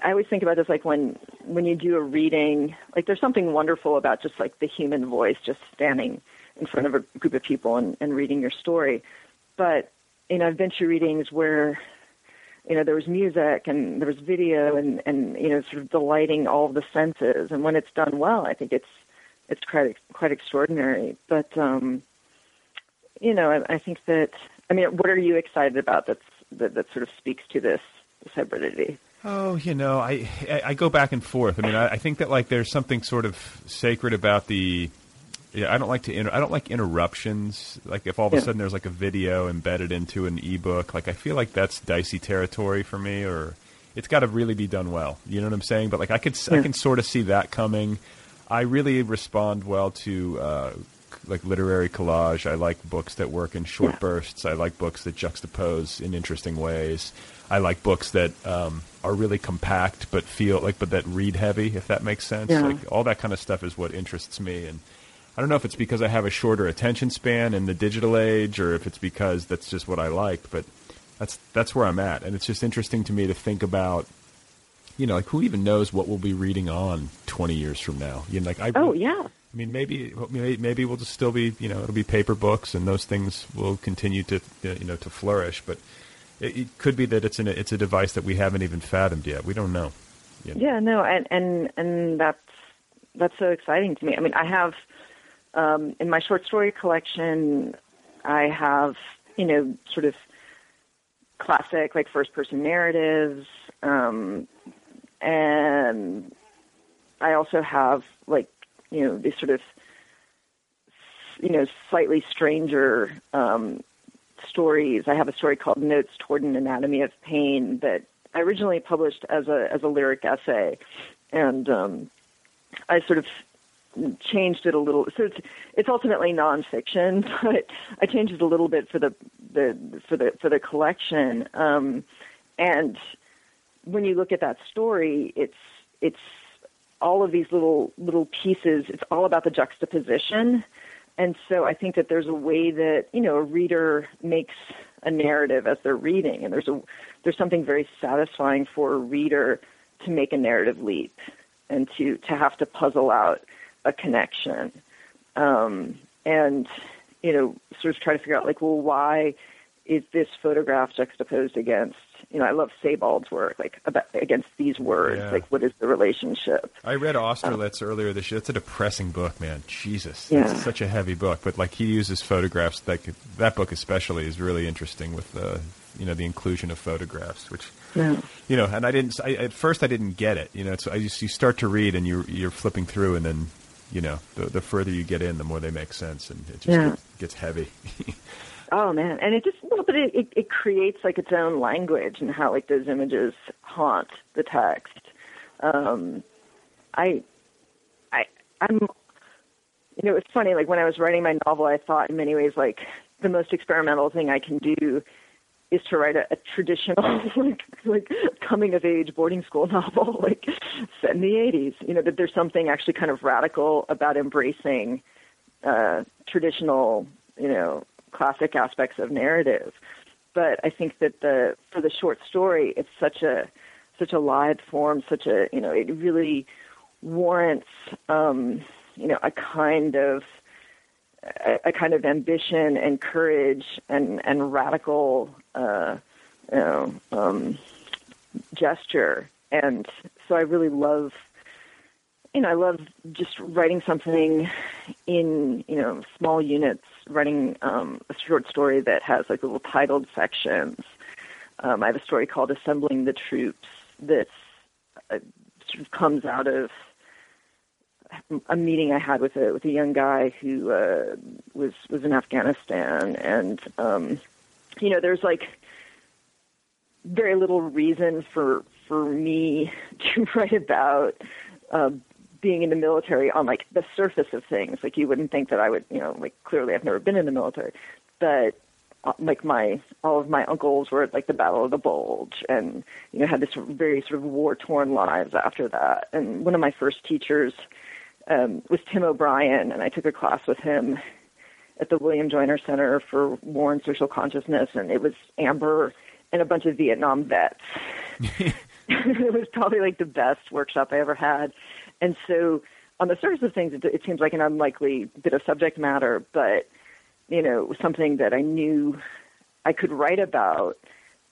Speaker 5: I always think about this like when when you do a reading, like there's something wonderful about just like the human voice just standing in front of a group of people and, and reading your story. But you know, I've been to readings where you know there was music and there was video and and you know sort of delighting all the senses. And when it's done well, I think it's it's quite quite extraordinary. But um, you know, I, I think that I mean, what are you excited about? That's that, that sort of speaks to this this hybridity.
Speaker 1: Oh, you know, I, I, I go back and forth. I mean, I, I think that like there's something sort of sacred about the yeah, I don't like to. Inter- I don't like interruptions. Like if all of a sudden there's like a video embedded into an ebook, like I feel like that's dicey territory for me. Or it's got to really be done well. You know what I'm saying? But like I could, yeah. I can sort of see that coming. I really respond well to uh, like literary collage. I like books that work in short yeah. bursts. I like books that juxtapose in interesting ways. I like books that um, are really compact but feel like but that read heavy. If that makes sense,
Speaker 5: yeah.
Speaker 1: like all that kind of stuff is what interests me and I don't know if it's because I have a shorter attention span in the digital age, or if it's because that's just what I like. But that's that's where I'm at, and it's just interesting to me to think about. You know, like who even knows what we'll be reading on 20 years from now? You know, like I.
Speaker 5: Oh yeah.
Speaker 1: I mean, maybe maybe we'll just still be, you know, it'll be paper books, and those things will continue to, uh, you know, to flourish. But it, it could be that it's an it's a device that we haven't even fathomed yet. We don't know.
Speaker 5: You know? Yeah, no, and and and that's that's so exciting to me. I mean, I have um, in my short story collection, I have, you know, sort of classic, like first person narratives. Um, and I also have, like, you know, these sort of, you know, slightly stranger um, stories. I have a story called Notes Toward an Anatomy of Pain that I originally published as a as a lyric essay, and um, I sort of changed it a little. So it's it's ultimately nonfiction, but I changed it a little bit for the the for the for the collection. Um, and when you look at that story, it's it's all of these little little pieces. It's all about the juxtaposition. And so I think that there's a way that you know a reader makes a narrative as they're reading, and there's a there's something very satisfying for a reader to make a narrative leap and to to have to puzzle out a connection. Um, and, you know, sort of try to figure out, like, well, why is this photograph juxtaposed against, you know, I love Sebald's work, like, about, against these words. Yeah. Like, what is the relationship?
Speaker 1: I read Austerlitz um, earlier this year. It's a depressing book, man. Jesus. Yeah. It's such a heavy book. But, like, he uses photographs. That, could, that book, especially, is really interesting with the, you know, the inclusion of photographs, which yeah. You know, and I didn't. I, at first, I didn't get it. You know, it's I just you start to read and you you're flipping through, and then you know, the, the further you get in, the more they make sense, and it just yeah. gets, gets heavy.
Speaker 5: oh man, and it just little bit it, it, it creates like its own language and how like those images haunt the text. Um, I, I, I'm, you know, it's funny. Like when I was writing my novel, I thought in many ways like the most experimental thing I can do is to write a, a traditional like like coming of age boarding school novel like set in the 80s you know that there's something actually kind of radical about embracing uh, traditional you know classic aspects of narrative. But I think that the for the short story it's such a such a live form such a you know it really warrants um, you know a kind of a, a, kind of ambition and courage and and radical uh, you know, um, gesture. And so I really love, you know, I love just writing something in you know small units, writing um, a short story that has like little titled sections. Um, I have a story called "Assembling the Troops" that uh, sort of comes out of a meeting I had with a with a young guy who uh, was was in Afghanistan, and um, you know, there's like very little reason for for me to write about uh, being in the military on like the surface of things. Like you wouldn't think that I would, you know, like clearly I've never been in the military, but uh, like my all of my uncles were at like the Battle of the Bulge, and you know had this very sort of war torn lives after that. And one of my first teachers um, was Tim O'Brien, and I took a class with him at the William Joiner Center for War and Social Consciousness, and it was Amber and a bunch of Vietnam vets. it was probably like the best workshop I ever had, and so on the surface of things, it, it seems like an unlikely bit of subject matter, but you know, it was something that I knew I could write about,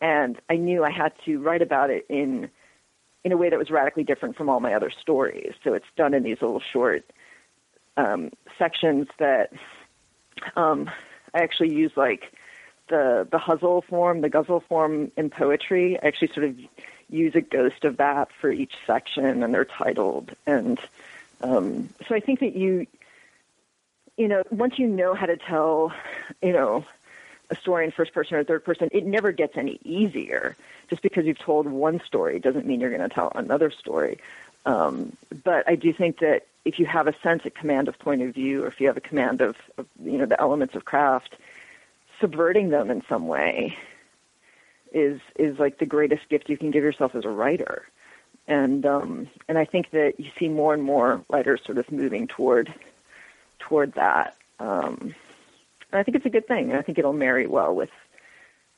Speaker 5: and I knew I had to write about it in in a way that was radically different from all my other stories. So it's done in these little short um, sections that um, I actually use like the the huzzle form, the ghazal form in poetry. I actually sort of use a ghost of that for each section, and they're titled. And um, so I think that you, you know, once you know how to tell, you know, a story in first person or third person, it never gets any easier. Just because you've told one story doesn't mean you're going to tell another story. Um, but I do think that if you have a sense of command of point of view, or if you have a command of, of you know the elements of craft, subverting them in some way is is like the greatest gift you can give yourself as a writer. And um, and I think that you see more and more writers sort of moving toward toward that. Um, and I think it's a good thing. I think it'll marry well with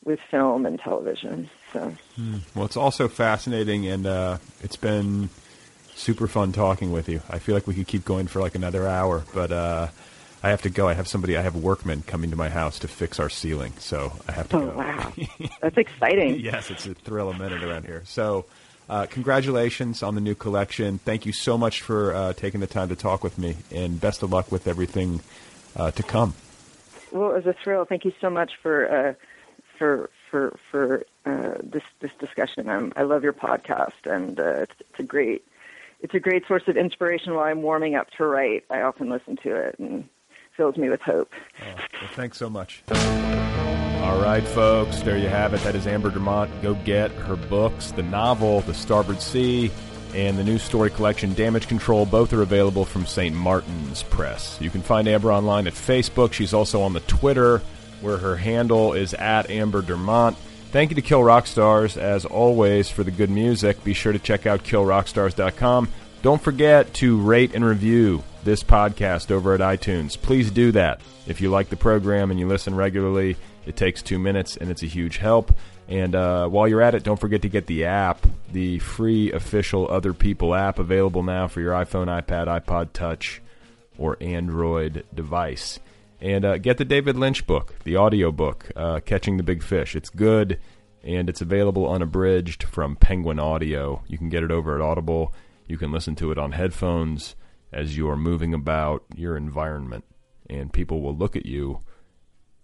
Speaker 5: with film and television. So,
Speaker 1: hmm. well, it's also fascinating, and uh, it's been super fun talking with you. I feel like we could keep going for like another hour, but uh, I have to go. I have somebody. I have workmen coming to my house to fix our ceiling, so I have to
Speaker 5: oh,
Speaker 1: go.
Speaker 5: wow, that's exciting.
Speaker 1: yes, it's a thrill a minute around here. So. Uh, congratulations on the new collection. Thank you so much for uh, taking the time to talk with me, and best of luck with everything uh, to come.
Speaker 5: Well, it was a thrill. Thank you so much for uh, for for for uh, this this discussion. I'm, i love your podcast, and uh, it's, it's, a great it's a great source of inspiration while I'm warming up to write. I often listen to it and fills me with hope.
Speaker 1: Oh, well, thanks so much. All right, folks, there you have it. That is Amber Dermont. Go get her books, the novel, The Starboard Sea, and the new story collection, Damage Control. Both are available from St. Martin's Press. You can find Amber online at Facebook. She's also on the Twitter, where her handle is at Amber Dermont. Thank you to Kill Rock Stars, as always, for the good music. Be sure to check out killrockstars.com. Don't forget to rate and review this podcast over at iTunes. Please do that. If you like the program and you listen regularly, it takes two minutes and it's a huge help. And uh, while you're at it, don't forget to get the app, the free official Other People app, available now for your iPhone, iPad, iPod Touch, or Android device. And uh, get the David Lynch book, the audio book, uh, Catching the Big Fish. It's good, and it's available unabridged from Penguin Audio. You can get it over at Audible. You can listen to it on headphones as you are moving about your environment, and people will look at you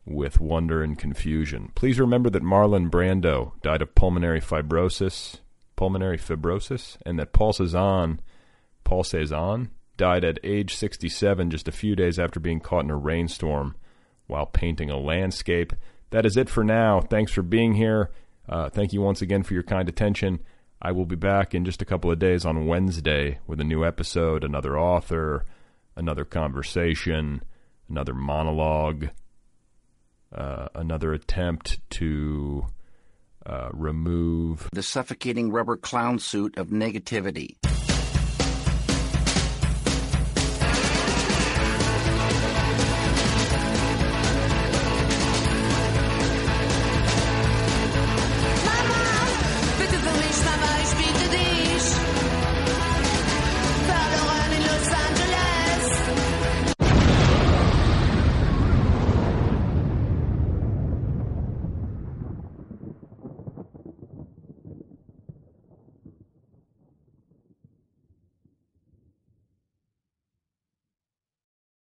Speaker 1: with wonder and confusion. Please remember that Marlon Brando died of pulmonary fibrosis, pulmonary fibrosis, and that Paul Cezanne, Paul Cezanne, died at age 67 just a few days after being caught in a rainstorm while painting a landscape. That is it for now. Thanks for being here. Uh, thank you once again for your kind attention. I will be back in just a couple of days on Wednesday with a new episode, another author, another conversation, another monologue uh, another attempt to uh, remove
Speaker 4: the suffocating rubber clown suit of negativity.